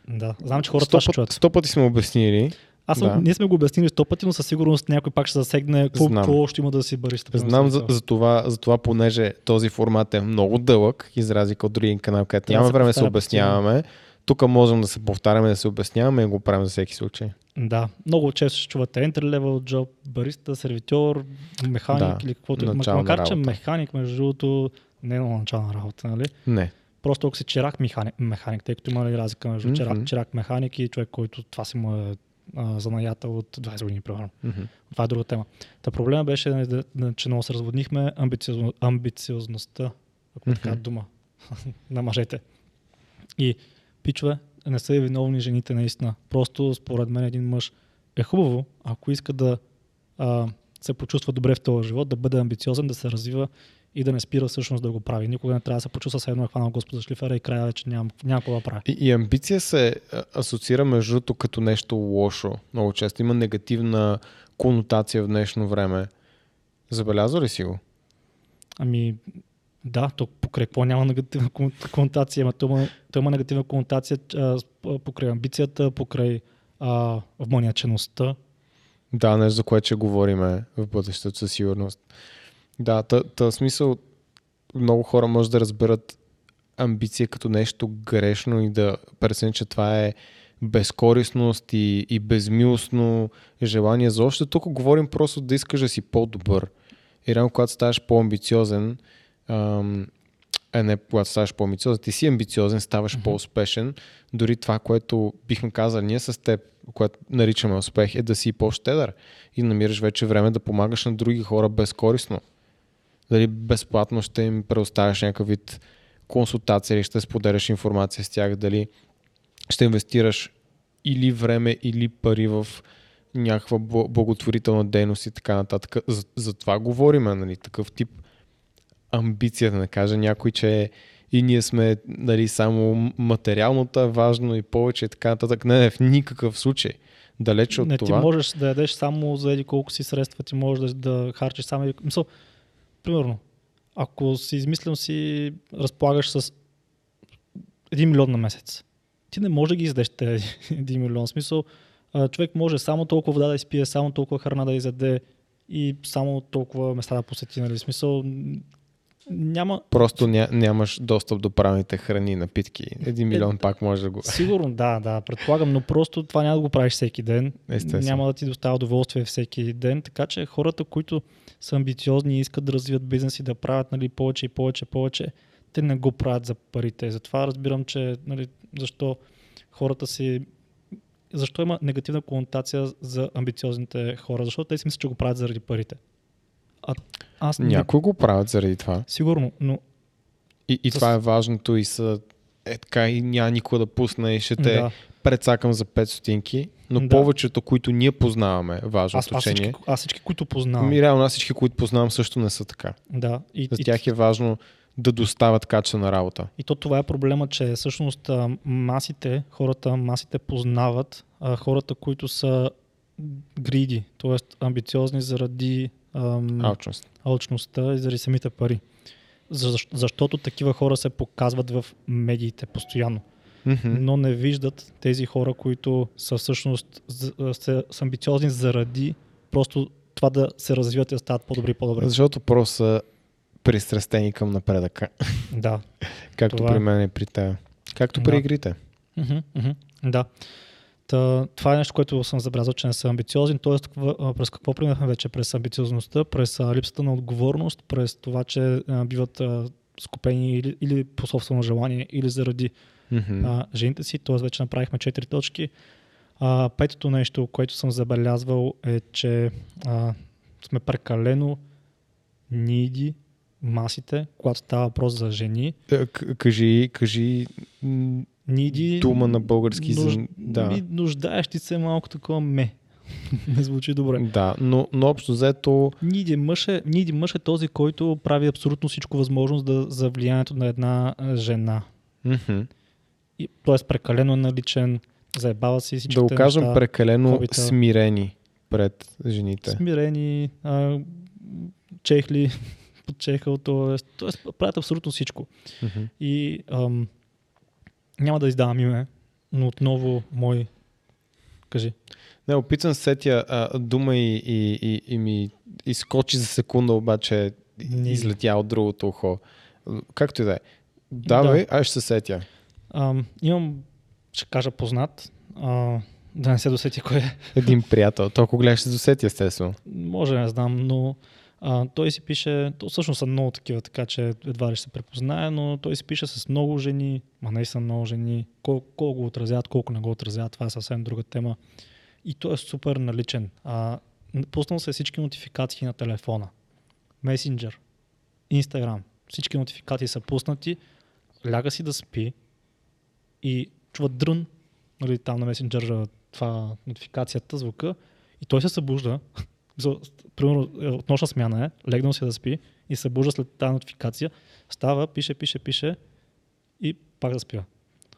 Да. Знам, че хората Сто, това ще чуят. сто пъти сме обяснили. Аз съм, да. ние сме го обяснили сто пъти, но със сигурност някой пак ще засегне какво, още има да си бариста. Знам за, за, това, за това, понеже този формат е много дълъг, изразика от други канал, където няма време да се обясняваме. Тук можем да се повтаряме, да се обясняваме и го правим за всеки случай. Да, много често ще чувате entry level job, бариста, сервитьор, механик Да, или каквото. начална Макар, че работа. механик, между другото, не е много начална работа, нали? Не. Просто ако си чирак механик, механик тъй като има ли разлика между чирак, Мгм. чирак механик и човек, който това си му е а, занаята от 20 години, примерно. Мгм. Това е друга тема. Та проблема беше, нали, че много се разводнихме амбициозно, амбициозността, ако е така дума, на мъжете. И пичове, не са и виновни жените наистина. Просто според мен един мъж е хубаво, ако иска да а, се почувства добре в този живот, да бъде амбициозен, да се развива и да не спира всъщност да го прави. Никога не трябва да се почувства все едно е хванал Господа шлифера и края вече няма, няма какво да прави. И, и амбиция се асоциира между другото като нещо лошо. Много често има негативна конотация в днешно време. Забелязва ли си го? Ами, да, то покрай какво няма негативна кон- конотация, ама то има, негативна конотация а, покрай амбицията, покрай а, вманячеността. Да, нещо за което ще говориме в бъдещето със сигурност. Да, та, та смисъл много хора може да разберат амбиция като нещо грешно и да преценят, че това е безкорисност и, и безмилостно желание за още. Тук говорим просто да искаш да си по-добър. И реално, когато ставаш по-амбициозен, ам, а не когато ставаш по-амбициозен, ти си амбициозен, ставаш Мгм. по-успешен. Дори това, което бихме казали ние с теб, което наричаме успех, е да си по-щедър и намираш вече време да помагаш на други хора безкорисно. Дали безплатно ще им предоставяш някакъв вид консултация или ще споделяш информация с тях, дали ще инвестираш или време, или пари в някаква бл- благотворителна дейност и така нататък. За, за това говориме, нали, такъв тип амбиция, да не кажа някой, че и ние сме нали, само материалното е важно и повече и така нататък. Не, не, в никакъв случай. Далече от не, това. ти можеш да ядеш само за еди колко си средства, ти можеш да, да харчиш само... Мисъл, примерно, ако си измислям си, разполагаш с 1 милион на месец, ти не можеш да ги издеш тези 1 милион. В смисъл, човек може само толкова вода да изпие, само толкова храна да изяде и само толкова места да посети. Нали? В смисъл, няма, Просто ня, нямаш достъп до правилните храни напитки. Един милион пак може да го... Сигурно, да, да, предполагам, но просто това няма да го правиш всеки ден. Естествено. Няма да ти доставя удоволствие всеки ден, така че хората, които са амбициозни и искат да развиват бизнес и да правят нали, повече и повече, повече, те не го правят за парите. Затова разбирам, че нали, защо хората си защо има негативна конотация за амбициозните хора? Защото те си мислят, че го правят заради парите. А, аз не... Някои го правят заради това. Сигурно, но И, и С- това е важното и са е така и няма никога да пусне и ще те да. прецакам за 5 стотинки, но Да. повечето, които ние познаваме, Аз, важното аз, учение. всички, аз всички, които познавам. Ми реално аз всички, които познавам, също не са така. Да. И, За и, тях е важно да доставят качествена работа. И то това е проблема, че всъщност масите, хората, масите познават а, хората, които са гриди, т.е. амбициозни заради ам, Алчност. Алчността и заради самите пари. За, защото такива хора се показват в медиите постоянно, Мгм. но не виждат тези хора, които са всъщност са, са амбициозни заради просто това да се развиват и да стават по-добри и по-добре. Защото просто са пристрастени към напредъка. Да, Както Това при мен и при теб. Както при Да. игрите. Мгм, мгм, Да. Та, това е нещо, което съм забелязал, че не са амбициозни. А, през какво преминахме вече? През амбициозността, през липсата на отговорност, през това, че биват скупени или, или по собствено желание, или заради Мгм. а, жените си. Тоест, вече направихме четири точки. А, петото нещо, което съм забелязвал е, че а, сме прекалено ниди масите, когато става въпрос за жени. Е, к- Кажи, кажи Ниди, дума на български нуж... за... Да. нуждаещи се малко такова ме. Не звучи добре. Да, но, но общо взето Ниди мъж, е, ниди мъж е този, който прави абсолютно всичко възможно да, за влиянието на една жена. мгм, И, тоест прекалено наличен, заебава си всичките да го кажем неща, прекалено хобита. смирени пред жените. смирени, а, чехли, под чехъл, т.е. правят абсолютно всичко. Мгм. И ам, няма да издавам име, но отново мой... Кажи. Не, опитвам се сетя а, дума и, и, и, и ми изкочи за секунда, обаче Не. излетя от другото ухо. Както и да е. Давай, аз ще се сетя. Ам, имам, ще кажа познат, а, да не се досети кой е. Един приятел. То ако гледаш, ще се досети, естествено. Може, не знам, но А, той си пише, то всъщност са много такива, така че едва ли ще се препознае, но той си пише с много жени, ма не са много жени, колко, колко го отразяват, колко не го отразяват, това е съвсем друга тема. И той е супер наличен. А, пуснал се всички нотификации на телефона. Месенджер, Инстаграм, всички нотификации са пуснати, ляга си да спи и чува дрън, нали, там на месенджера това нотификацията, звука, и той се събужда, за, примерно е, от нощна смяна е, легнал се да спи и се събужда след тази нотификация, става, пише, пише, пише и пак да спива.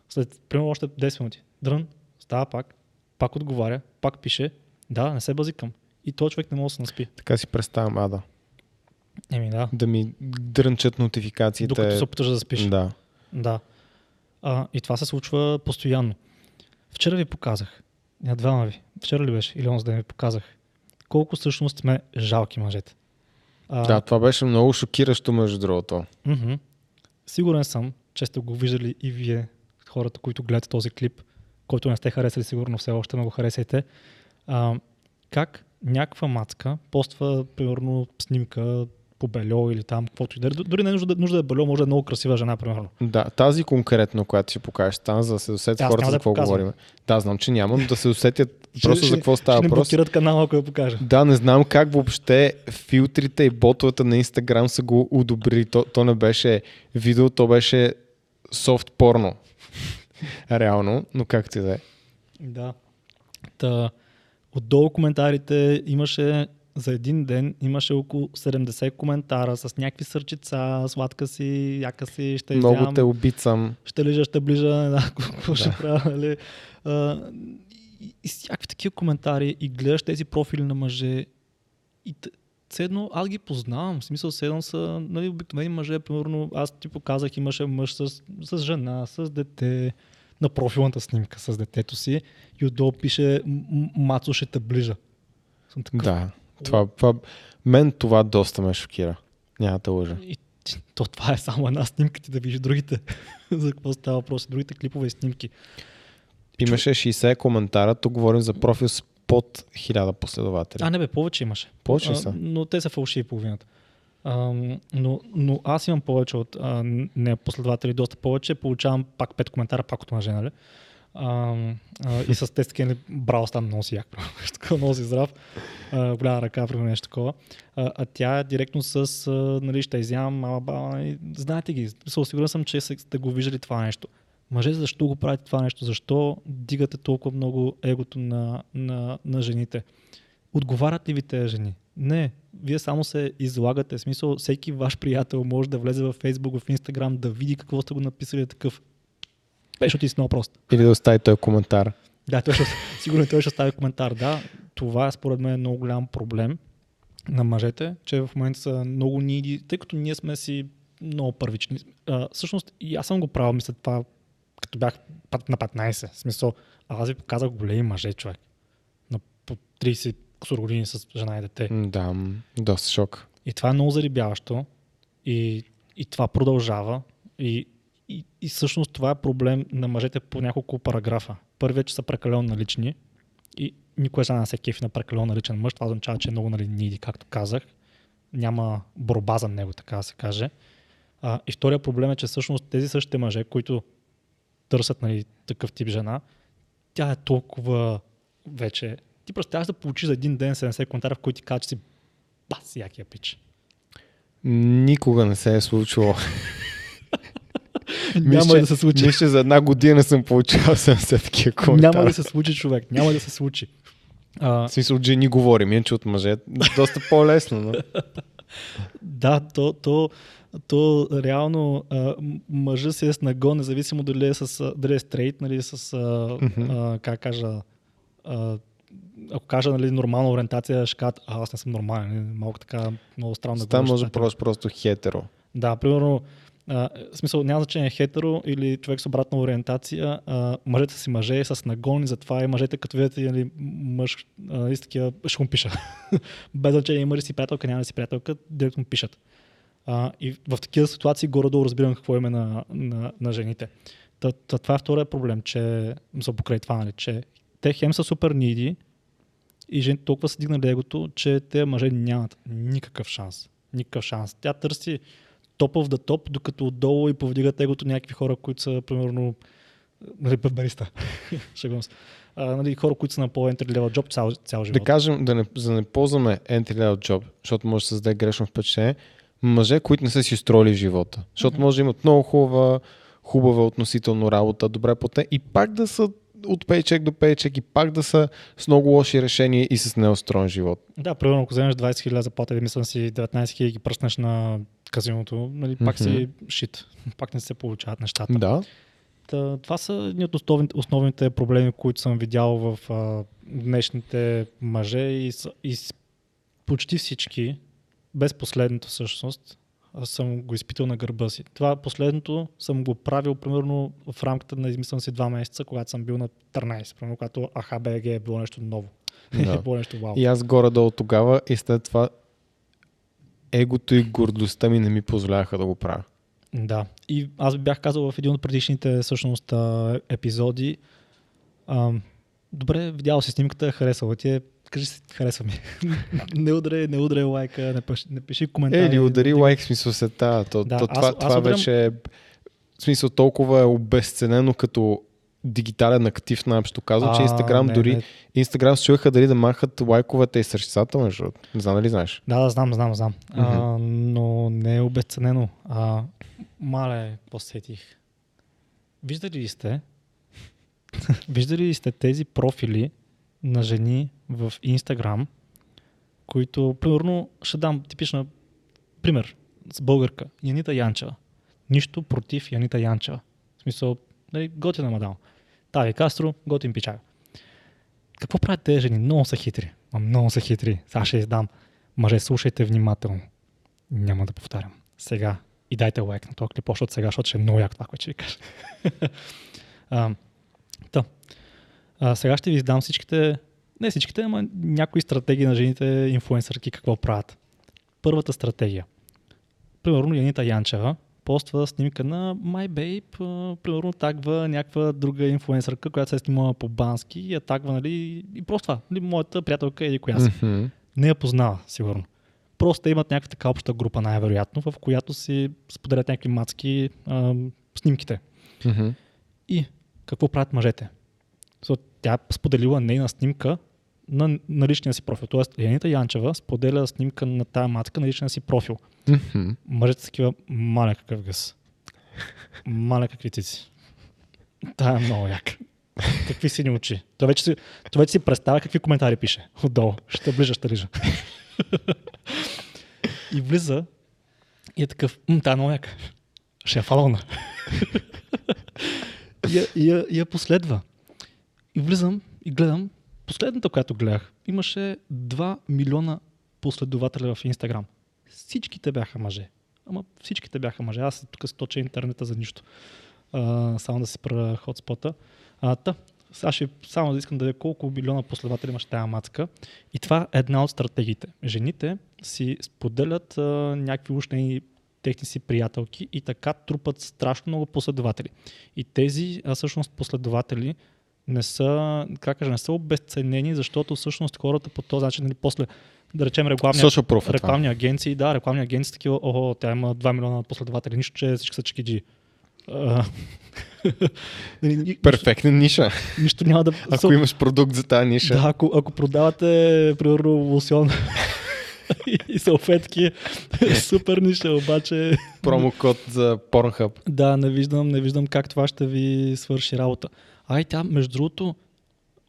След примерно още 10 минути, дрън, става пак, пак отговаря, пак пише, да, не се базикам. И този човек не може да се наспи. Така си представям Ада. Еми да, Да ми дрънчат нотификациите. докато се опиташ да спиш. Да. Да. А, и това се случва постоянно. Вчера ви показах, не двама ви, вчера ли беше или онзи ден ви показах, колко всъщност сме жалки мъжете. А, да, това беше много шокиращо, между другото. Мгм. Сигурен съм, че сте го виждали и вие, хората, които гледате този клип, който не сте харесали, сигурно все още не го харесайте. А, как някаква мацка поства, примерно, снимка по бельо или там, каквото и да е. Дори не е нужда, да- нужда да е бельо, може да е много красива жена, примерно. Да, тази конкретно, която ще покажеш там, за да се усетят Аз хората няма за да какво показвам. говорим. Да, знам, че нямам да се усетят просто Ще- за какво става Ще въпрос. блокират канала, ако я покажа. Да, не знам как въобще филтрите и ботовете на Инстаграм са го одобрили. То, то не беше видео, то беше софт порно. Реално, но както и да е. Да. Та, отдолу коментарите имаше за един ден имаше около 70 коментара с някакви сърчица, сладка си, яка си, ще Много изям, те обицам. ще лежа, ще ближа, не знам какво ще Да. правя. Нали? А, и, и всякакви такива коментари и гледаш тези профили на мъже и все едно аз ги познавам. В смисъл, седно са нали, обикновени мъже. Примерно, аз ти показах, имаше мъж с, с жена, с дете, на профилната снимка с детето си и отдолу пише «М- м- Мацо ще те ближа. Съм такъв. Да. Това, това, мен това доста ме шокира. Няма да лъжа. И, то това е само една снимка, ти да видиш другите. за какво става въпрос, другите клипове и снимки. Имаше 60 коментара, тук говорим за профил с под 1000 последователи. А, не бе, повече имаше. Повече А, са. Но те са фалшиви половината. А, но, но аз имам повече от а, не последователи, доста повече. Получавам пак пет коментара, пак от мъже, нали? И с тези такива браво стана много си як, много си здрав, а, голяма ръка, примерно нещо такова. А, а тя е директно с, а, нали, ще изям, мама, баба, и знаете ги, се съм, че сте го виждали това нещо. Мъже, защо го правите това нещо? Защо дигате толкова много егото на, на, на жените? Отговарят ли ви тези жени? Не. Вие само се излагате. В смисъл, всеки ваш приятел може да влезе във Facebook, в Instagram, да види какво сте го написали такъв. Беше ти си много прост. Или да остави този коментар. Да, той ще, сигурно той ще остави коментар. Да, това е според мен много голям проблем на мъжете, че в момента са много ниди, тъй като ние сме си много първични. А, всъщност и аз съм го правил, мисля това, като бях на 15. В смисъл, аз ви показах големи мъже, човек. На по 30 кусор години с жена и дете. Да, доста шок. И това е много зарибяващо. И, и това продължава. И, и, и всъщност това е проблем на мъжете по няколко параграфа. Първият, че са прекалено налични. И никой жена не се кефи на прекалено наличен мъж. Това означава, че е много нали, ниди, както казах. Няма борба за него, така да се каже. А, и втория проблем е, че всъщност тези същите мъже, които търсят нали, такъв тип жена, тя е толкова вече... Ти представяш да получиш за един ден 70 коментара, в които ти кажа, че си бас, якия пич. Никога не се е случило. Няма да се случи. Мисля, за една година съм получавал 70 такива коментара. Няма да се случи, човек. Няма да се случи. А, В смисъл, от жени говорим, иначе от мъже. Доста по-лесно, но... да, то, то, то реално а, мъжа си е с наго, независимо дали е, с, дали е стрейт, нали, с, а, Мгм. а, как кажа, а, ако кажа нали, нормална ориентация, ще кажат, а, аз не съм нормален. нали, Малко така, много странно. Там може просто, просто хетеро. Да, примерно, в смисъл, няма значение хетеро или човек с обратна ориентация. А, мъжете си мъже с нагони, затова и мъжете, като видят нали, мъж а, и с такива, ще му пиша. Без значение има ли си приятелка, няма ли си приятелка, директно му пишат. А, и в такива ситуации горе-долу разбирам какво име на, на, на жените. Та, та, това е втория проблем, че са покрай това, нали, че те хем са супер ниди и жените толкова са дигнали егото, че те мъже нямат никакъв шанс. Никакъв шанс. Тя търси топ of the топ, докато отдолу и повдигат егото някакви хора, които са примерно нали, бариста. Шегувам се. А, нали, хора, които са на по-entry level job цял, цял живот. Да кажем, да не, за да не ползваме entry level job, защото може да създаде грешно впечатление, мъже, които не са си строили в живота. Защото може да имат много хубава, хубава относително работа, добре платен и пак да са от пейчек до пейчек и пак да са с много лоши решения и с неустроен живот. Да, примерно, ако вземеш 20 000 заплата и мисля си 19 000 ги пръснеш на казиното, нали, пак си шит. Пак не се получават нещата. Да. Та, това са едни от основните, основните проблеми, които съм видял в а, днешните мъже и, и почти всички, без последното всъщност, аз съм го изпитал на гърба си. Това последното съм го правил примерно в рамките на измислям си два месеца, когато съм бил на 13, примерно когато АХБГ е било нещо ново. Да. е било нещо вау. И аз горе-долу тогава и след това егото и гордостта ми не ми позволяваха да го правя. Да. И аз бях казал в един от предишните всъщност епизоди. А, добре, видял си снимката, харесала ти е. Кажи си, харесва ми. не удрай, не удрай лайка, не пиши, не пиши коментари. Е, или удари лайк, в смисъл се та. То, Да, то, аз- това, аз това ударям- вече е в смисъл толкова е обесценено като дигитален актив на общо казва, че Инстаграм не, дори. Инстаграм се чуеха дали да махат лайковете и сърчицата, между. Не знам дали знаеш. Да, да, знам, знам, знам. А, но не е обесценено. А, мале, посетих. Виждали ли сте? виждали ли сте тези профили на жени в Инстаграм, които, примерно, ще дам типична пример с българка. Янита Янчева. Нищо против Янита Янчева. В смисъл, нали, готина мадам. Тави Кастро, готин пичага. Какво правят тези жени? Много са хитри. Много са хитри. Сега ще издам. Мъже, слушайте внимателно. Няма да повтарям. Сега. И дайте лайк на този клип, защото сега, защото ще е много як това, което ще ви кажа. та. А, сега ще ви издам всичките, не всичките, ама някои стратегии на жените инфуенсърки какво правят. Първата стратегия. Примерно Янита Янчева поства снимка на My Babe, примерно тагва някаква друга инфуенсърка, която се е снимала по бански и я тагва, нали, и просто това, нали, моята приятелка или коя си. Мгм. Не я познава, сигурно. Просто имат някаква така обща група, най-вероятно, в която си споделят някакви мацки а, снимките. Мгм. И какво правят мъжете? Тя споделила нейна снимка на, на личния си профил. Тоест, Янита Янчева споделя снимка на тая мацка на личния си профил. Мгм. Мъжете такива, маля какъв гъс. Маля какви цици. Тая е много як. Какви сини очи. Той вече си, той вече си представя какви коментари пише отдолу. Ще ближа, ще лижа. и влиза и е такъв, м, тая е много яка. Ще я фалона. и, я, и, я, и я последва. И влизам и гледам, последната, която гледах, имаше 2 милиона последователя в Инстаграм. Всичките бяха мъже. Ама всичките бяха мъже. Аз тук сточа интернета за нищо. А, само да си правя хотспота. А, та, сега ще само да искам да видя колко милиона последователи имаш тази мацка. И това е една от стратегиите. Жените си споделят а, някакви ушни техни си приятелки и така трупат страшно много последователи. И тези а, всъщност последователи не са, как кажа, не са обесценени, защото всъщност хората по този начин, нали, после, да речем, рекламни, е това. рекламни агенции, да, рекламни агенции такива, охо, тя има 2 милиона последователи, нищо, че всички са чекиджи. Нали, Перфектна ниша. Нищо няма да... Ако имаш продукт за тази ниша. Да, ако, ако продавате, примерно, лосьон и, и салфетки, супер ниша, обаче Промокод за Pornhub. да, не виждам, не виждам как това ще ви свърши работа. Ай, тя, между другото,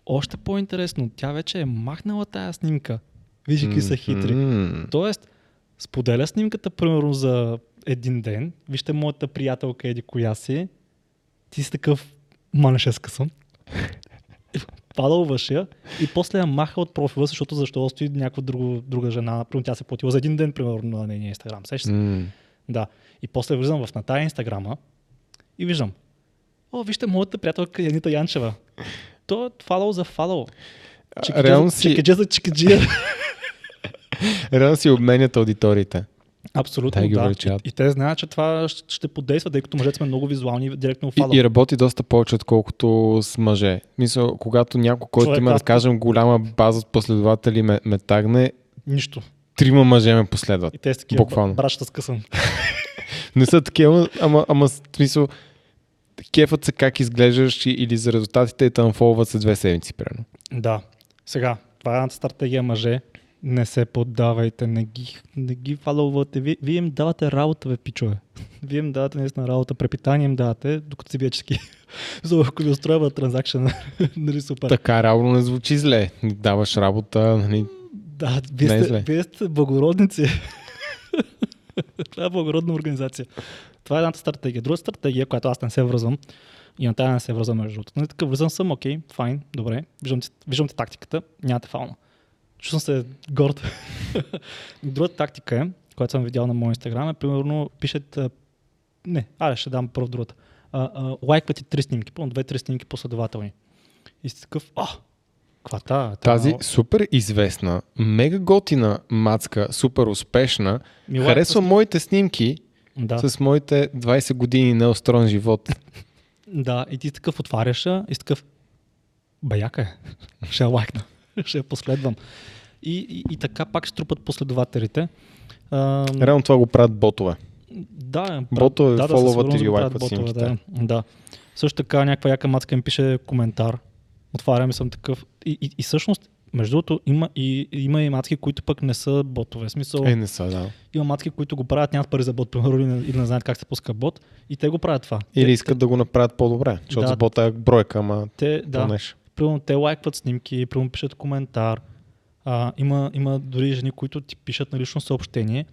още по-интересно, тя вече е махнала тая снимка. Виж какви са хитри. Тоест, споделя снимката, примерно, за един ден. Вижте моята приятелка еди коя си. Ти си такъв, ма не ще скъсам. Падалваш я и после я маха от профила, защото защо стои някаква друга, друга жена. Примерно тя се е платила за един ден, примерно, на нейния инстаграм. Сещаш се? М. Да. И после влизам в на тая инстаграма и виждам. О, вижте моята приятелка Янита Янчева. То е фалал за фалал. Реално си, за чекеджия. реално си обменят аудиториите. Абсолютно, да. И, увеличават. и, те знаят, че това ще, подейства, тъй като мъжете сме много визуални и директно И, фала. и работи доста повече, отколкото с мъже. Мисля, когато някой, който има, да кажем, голяма база от последователи ме, ме тагне, Нищо. трима мъже ме последват. И те са такива Буквално. брашата с късан. Не са такива, ама, ама смисъл, кефът се как изглеждаш или за резултатите и те нафолват след две седмици, примерно. Да. Сега, това е едната стратегия мъже. Не се поддавайте, не ги, не ги фаловате. Вие, вие им давате работа, бе, пичове. Вие им давате наистина работа, препитание им давате, докато си вие чески. За ако ви устроява транзакшн, нали супер. Така реално не звучи зле. Даваш работа, нали? Да, вие е сте, вие сте благородници. Това е благородна организация. Това е едната стратегия. Друга стратегия, която аз не се връзвам, и на тази не се връзвам между другото. Нали, така връзвам съм, окей, файн, добре, виждам, ти- виждам ти тактиката, нямате фауна. Чувствам се горд. Другата тактика е, която съм видял на моя инстаграм, е примерно пишат, а, не, аре, ще дам първо другата. А, а, три снимки, пълно две-три снимки последователни. И си такъв, а, каква та? Тази супер известна, мега готина мацка, супер успешна, харесва моите снимки да. с моите 20 години неустроен живот. Да, и ти такъв отваряш и такъв, баяка е, ще я лайкна, ще я последвам. И, и, и така пак ще трупат последователите. А, Реално това го правят ботове. да, Ботове да, да, фоловат го правят лайкват снимките. Да, да. Също така някаква яка мацка им пише коментар. Отварям и съм такъв. И, и, и всъщност, между другото, има и, има и мацки, които пък не са ботове. Смисъл, Е, не са, да. има мацки, които го правят, нямат пари за бот, примерно, или, не- или не знаят как се пуска бот. И те го правят това. Или те, искат да го направят по-добре, защото Да. бота е бройка, ама те, да. примерно те лайкват снимки, примерно пишат коментар. А, има, има дори жени, които ти пишат на лично съобщение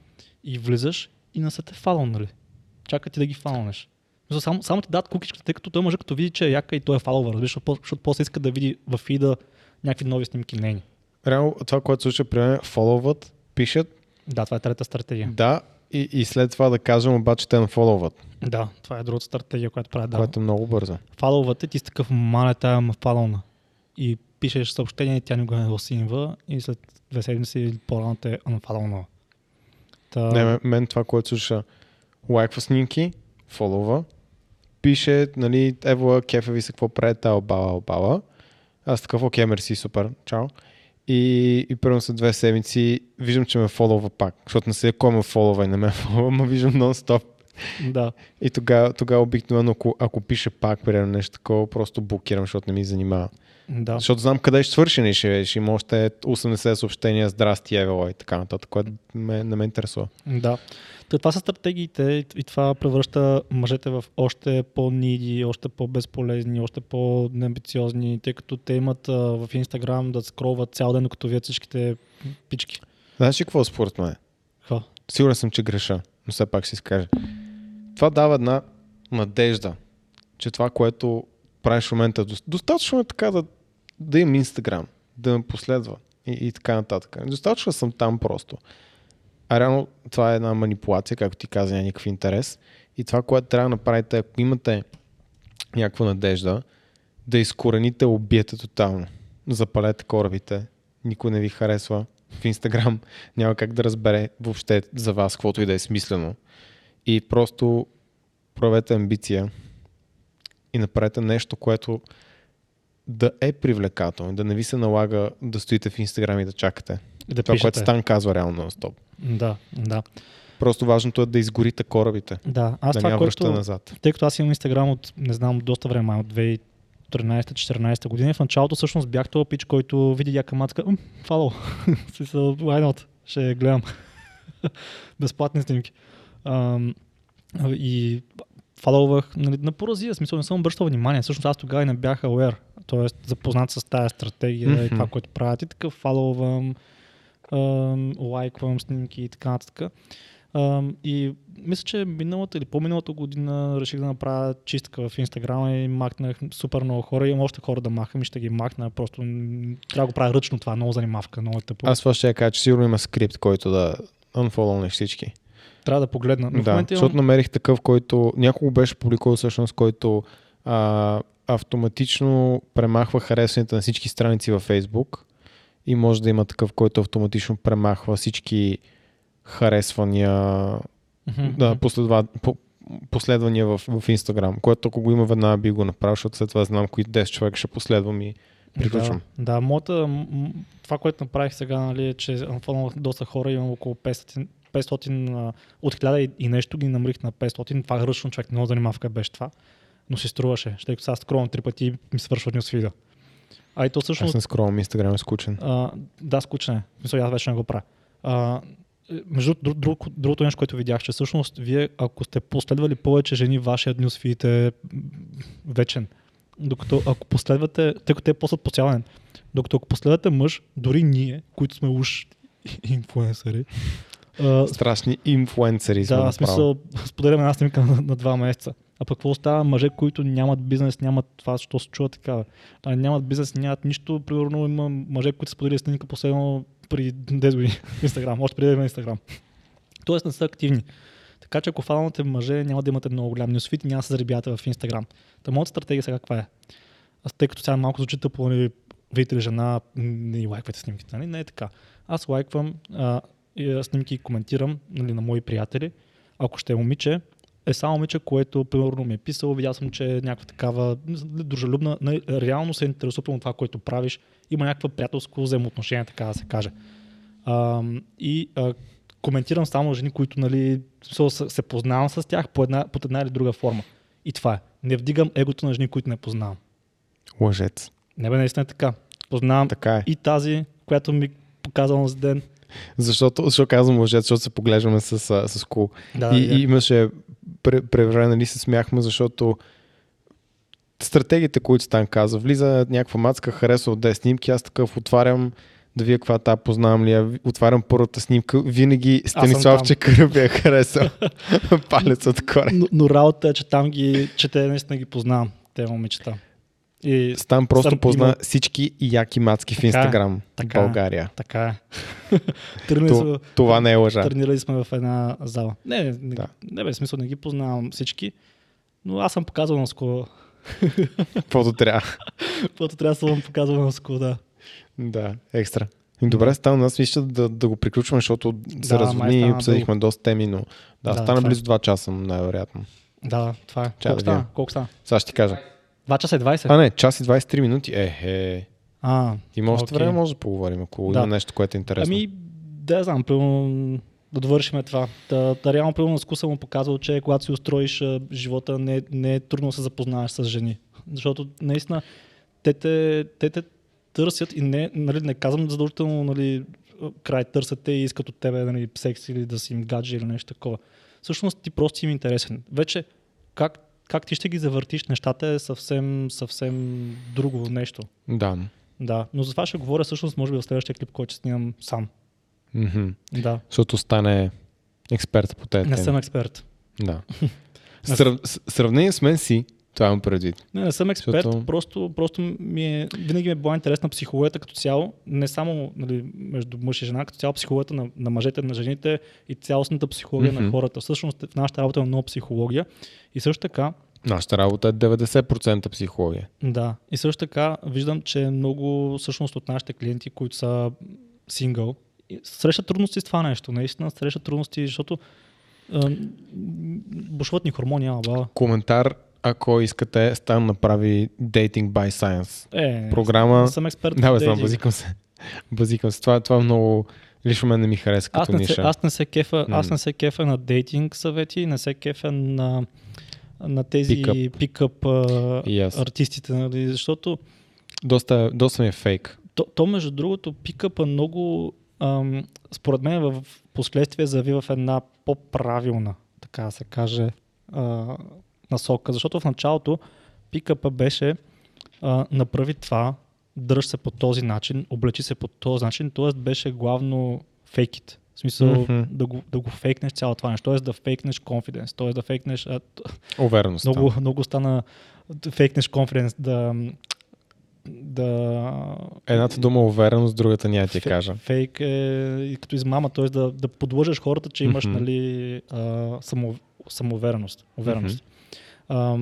и влизаш и не са те фалал, нали? Чака ти да ги фалнеш. Мисля, Само, само ти дадат кукичката, тъй като той мъж като види, че е яка и той е фаловър, разбираш, защото, по- защото после иска да види в фида някакви нови снимки нейни. Реално това, което се случва при мен, фоловат, пишат, Да, това е трета стратегия. да, и, и след това да кажем обаче те нафоловат, Да, това е другата стратегия, която правят. Да. което е много бързо. Фаловате, ти си такъв, маля, тая ме фалълна. И пишеш съобщение, тя не го синва и след две седмици или по-рано те е unfollowнала. Та... Не, мен това, което слуша, лайква снимки, фолова, пише, нали, ево, кефа ви се, какво правите, албала, албала. Аз такъв, окей, мерси, супер, чао. И, и първо след две седмици виждам, че ме фолова пак, защото не се кой ме фолова и не ме фолова, но виждам нон-стоп. Да. И тогава, тогава обикновено, ако, ако пише пак, примерно нещо такова, просто блокирам, защото не ми занимава. Да. Защото знам къде ще свърши, ще, ще има още 80 съобщения, здрасти, евела и така нататък, което ме, не ме интересува. Да. Та, това са стратегиите и- това превръща мъжете в още по-ниди, още по-безполезни, още по-неамбициозни, тъй като те имат а, в Инстаграм да скролват цял ден, докато вият всичките пички. Знаеш ли какво според мен? Ха. Сигурен съм, че греша, но все пак ще си скажа. Това дава една надежда, че това, което правиш в момента, дос- достатъчно е така да, да имам Инстаграм, да ме последва и, и така нататък. Достатъчно съм там просто. А реално това е една манипулация, както ти каза, няма никакъв интерес. И това, което трябва да направите, ако имате някаква надежда, да изкорените, убиете тотално. Запалете корабите, никой не ви харесва в Инстаграм, няма как да разбере въобще за вас каквото и да е смислено. И просто проявете амбиция и направете нещо, което да е привлекателно, да не ви се налага да стоите в Инстаграм и да чакате. И да Това, пишете. което Стан казва реално на стоп. Да, да. Просто важното е да изгорите корабите, Да, аз да това, което, назад. тъй като аз имам Инстаграм от, не знам, доста време, от 2013-14 година, в началото всъщност бях този пич, който види яка матка, «М, фало, why not, ще гледам. Безплатни снимки. Ам, и фаловах нали, на поразия, смисъл не съм обръщал внимание. Всъщност аз тогава и не бях aware, т.е. запознат с тази стратегия и Мгм. това, което правят. И такъв фаловам, ам, лайквам снимки и така нататък. И мисля, че миналата или по-миналата година реших да направя чистка в Инстаграма и махнах супер много хора. Имам още хора да махам и ще ги махна. Просто трябва да го правя ръчно това. Много занимавка, много е тъпо. Аз това ще я кажа, че сигурно има скрипт, който да unfollowнеш всички. Трябва да погледна. Но в да, момента защото имам... намерих такъв, който няколко беше публикувал всъщност, който а, автоматично премахва харесването на всички страници във Facebook и може да има такъв, който автоматично премахва всички харесвания, да, последва, по, последвания в, в Instagram, което ако го има веднага би го направил, защото след това знам кои 10 човека ще последвам и приключвам. Да, да моята, това, което направих сега, нали, е, че фолнувах доста хора, имам около 500, 500 от 1000 и, нещо ги намерих на 500. Това ръчно човек не занимава в беше това, но се струваше, ще сега скролвам три пъти и ми свършва нюсфида. А и то всъщност... Аз не скролвам, Инстаграм е скучен. А, да, скучен е. Мисля, аз вече не го правя. А, между друг, друг, другото нещо, което видях, че всъщност вие, ако сте последвали повече жени, вашият нюсфид е вечен. Докато ако последвате, тъй като те е постът постоянен, докато ако последвате мъж, дори ние, които сме уж инфуенсъри, Страшни инфуенсъри Да, в смисъл, споделяме една снимка на, на два месеца. А пък какво става мъже, които нямат бизнес, нямат това, що се чува така. А, нямат бизнес, нямат нищо. Примерно има мъже, които са споделили снимка последно при 10 години в Инстаграм, още преди да има Инстаграм. Тоест не са активни. Така че ако фанате мъже, няма да имате много голям нюсфит и няма да се заребявате в Инстаграм. Та моята стратегия сега каква е? Аз тъй като сега малко звучи тъпо, нали, видите ли жена, не лайквайте снимките, нали? Не е така. Аз лайквам а, снимки и коментирам нали, на мои приятели. Ако ще е момиче, е само момиче, което примерно ми е писало, видял съм, че е някаква такава дружелюбна, реално се интересува от това, което правиш, има някаква приятелско взаимоотношение, така да се каже. А, и а, коментирам само жени, които нали, се познавам с тях по една, под една или друга форма. И това е. Не вдигам егото на жени, които не познавам. Лъжец. Не бе, наистина е така. Познавам така е. и тази, която ми показала за ден. Защото, защо казвам лъжец, защото се поглеждаме с, с, кул. Да, и, и имаше превране, нали се смяхме, защото стратегията, които Стан каза, влиза някаква мацка, харесва от 10 снимки, аз такъв отварям да вие каква та познавам ли я, отварям първата снимка, винаги Станислав Чекъръв я хареса палец отгоре. Но, но работа е, че там ги, че те наистина ги познавам, те момичета. И Стан просто съм позна има... всички яки мацки в Инстаграм така, в България. Така е. То, сме, това не е лъжа. Тренирали сме в една зала. Не, не, да. не бе, смисъл не ги познавам всички, но аз съм показал на скоро. Каквото трябва. Каквото трябва съм показал на скоро, да. Да, екстра. Добре, стана нас мисля да, да го приключваме, защото се да, разводни и обсъдихме дълго. доста теми, но да, да стана близо 2 часа, най-вероятно. Да, това е. Колко, да стана? Колко стана? Сега ще ти кажа. 2 часа и 20? А, не, час и 23 минути. Е, е. А, Има още okay. време, може да поговорим, ако да. има нещо, което е интересно. Ами, да знам, примерно, да довършим това. Да, да реално, примерно, скуса му показал, че когато си устроиш живота, не, не е трудно да се запознаеш с жени. Защото, наистина, те те, те, те търсят и не, нали, не казвам задължително нали, край търсят те и искат от тебе нали, секс или да си им гадже или нещо такова. Всъщност ти просто им интересен. Вече как, как ти ще ги завъртиш нещата е съвсем, съвсем друго нещо. Да. Да, но за това ще говоря всъщност може би в следващия клип, който ще снимам сам. Mm-hmm. Да. Защото стане експерт по тези Не съм експерт. Да. Срав... Сравнение с мен си, това имам предвид. Не, не съм експерт, Защото... просто, просто ми е, винаги ми е била интересна психологията като цяло, не само нали, между мъж и жена, като цяло психологията на, на мъжете, на жените и цялостната психология mm-hmm. на хората. Всъщност в нашата работа е много психология и също така Нашата работа е 90% психология. Да. И също така виждам, че много всъщност от нашите клиенти, които са сингъл, срещат трудности с това нещо. Наистина срещат трудности, защото бушват ни хормони, ама Коментар ако искате, Стан направи Dating by Science. Е, програма. Не съм експерт. Да, бе, знам, базикам се. Базикам се. Това, това много лично мен не ми хареса като аз не ниша. Се, аз не се кефа, mm. аз не се кефа на дейтинг съвети, не се кефа на, на тези пикъп yes. артистите, нали, защото доста, доста ми е фейк. То, то между другото, пикъпа много ам, според мен в последствие зави в една по-правилна, така да се каже, а, насока, защото в началото пикъпа беше а, направи това, дръж се по този начин, облечи се по този начин, т.е. беше главно it. В смисъл mm-hmm. да, го, да го фейкнеш цяло това нещо, т.е. да фейкнеш confidence, т.е. да фейкнеш... Увереност. Много, много стана фейкнеш confidence, да, да... Едната дума увереност, другата няма ти кажа. Фейк е като измама, т.е. Да, да подлъжеш хората, че имаш mm-hmm. нали, а, само, самоувереност. Увереност. Mm-hmm. А,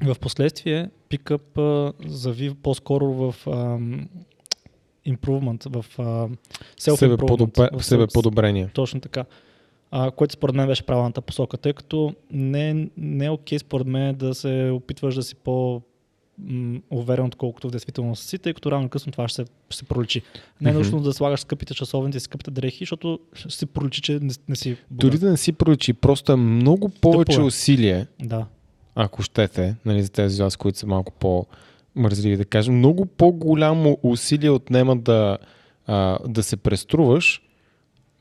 в последствие пикъп зави по-скоро в а, improvement, в uh, себе, подобре, в себе подобрение. Точно така. А, което според мен беше правилната посока, тъй като не, не е окей според мен да се опитваш да си по уверен, отколкото в действителност си, тъй като рано късно това ще се, ще се проличи. Не е mm-hmm. нужно да слагаш скъпите часовници, скъпите дрехи, защото ще се проличи, че не, не си. Богат. Дори да не си проличи, просто е много повече Тъпо е. усилие. Да. Ако щете, нали, за тези вас, които са малко по мързливи да кажем, много по-голямо усилие отнема да, а, да се преструваш,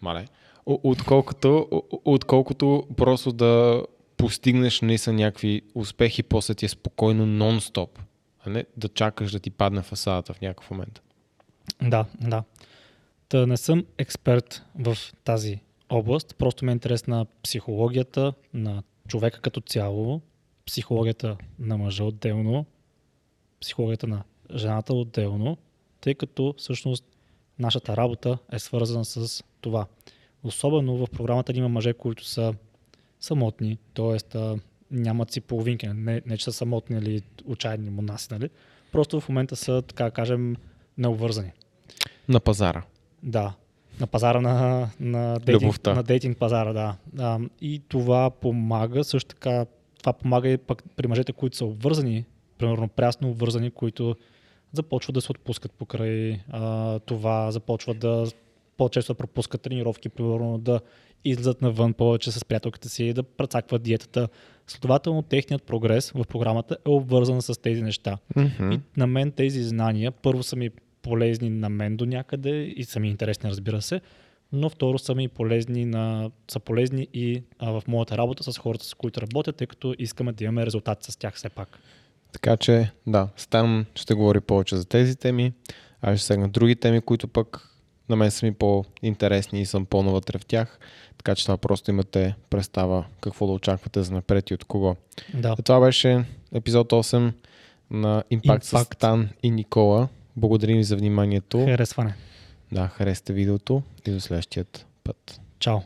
мале, отколкото, отколкото просто да постигнеш наистина някакви успехи, после ти е спокойно нон-стоп, а не да чакаш да ти падне фасадата в някакъв момент. Да, да. Та не съм експерт в тази област, просто ме е интересна психологията на човека като цяло, психологията на мъжа отделно, психологията на жената отделно, тъй като всъщност нашата работа е свързана с това. Особено в програмата има мъже, които са самотни, т.е. нямат си половинки, не, не че са самотни или отчаяни монаси, нали? Просто в момента са, така кажем, необвързани. На пазара. Да, на пазара на, на, дейтинг, на дейтинг пазара, да. А, и това помага също така, това помага и пък при мъжете, които са обвързани, примерно прясно обвързани, които започват да се отпускат покрай а, това, започват да по-често пропускат тренировки, примерно да излизат навън повече с приятелката си, да прецакват диетата. Следователно, техният прогрес в програмата е обвързан с тези неща. Mm-hmm. И на мен тези знания, първо са ми полезни на мен до някъде и са ми интересни, разбира се, но второ са ми полезни, на, са полезни и а, в моята работа с хората, с които работя, тъй като искаме да имаме резултат с тях все пак. Така че, да, Стан ще говори повече за тези теми, а ще сегна други теми, които пък на мен са ми по-интересни и съм по-навътре в тях. Така че това просто имате представа какво да очаквате за напред и от кого. Да. това беше епизод 8 на Impact, Impact. с Тан и Никола. Благодарим ви за вниманието. Харесване. Да, харесате видеото и до следващият път. Чао.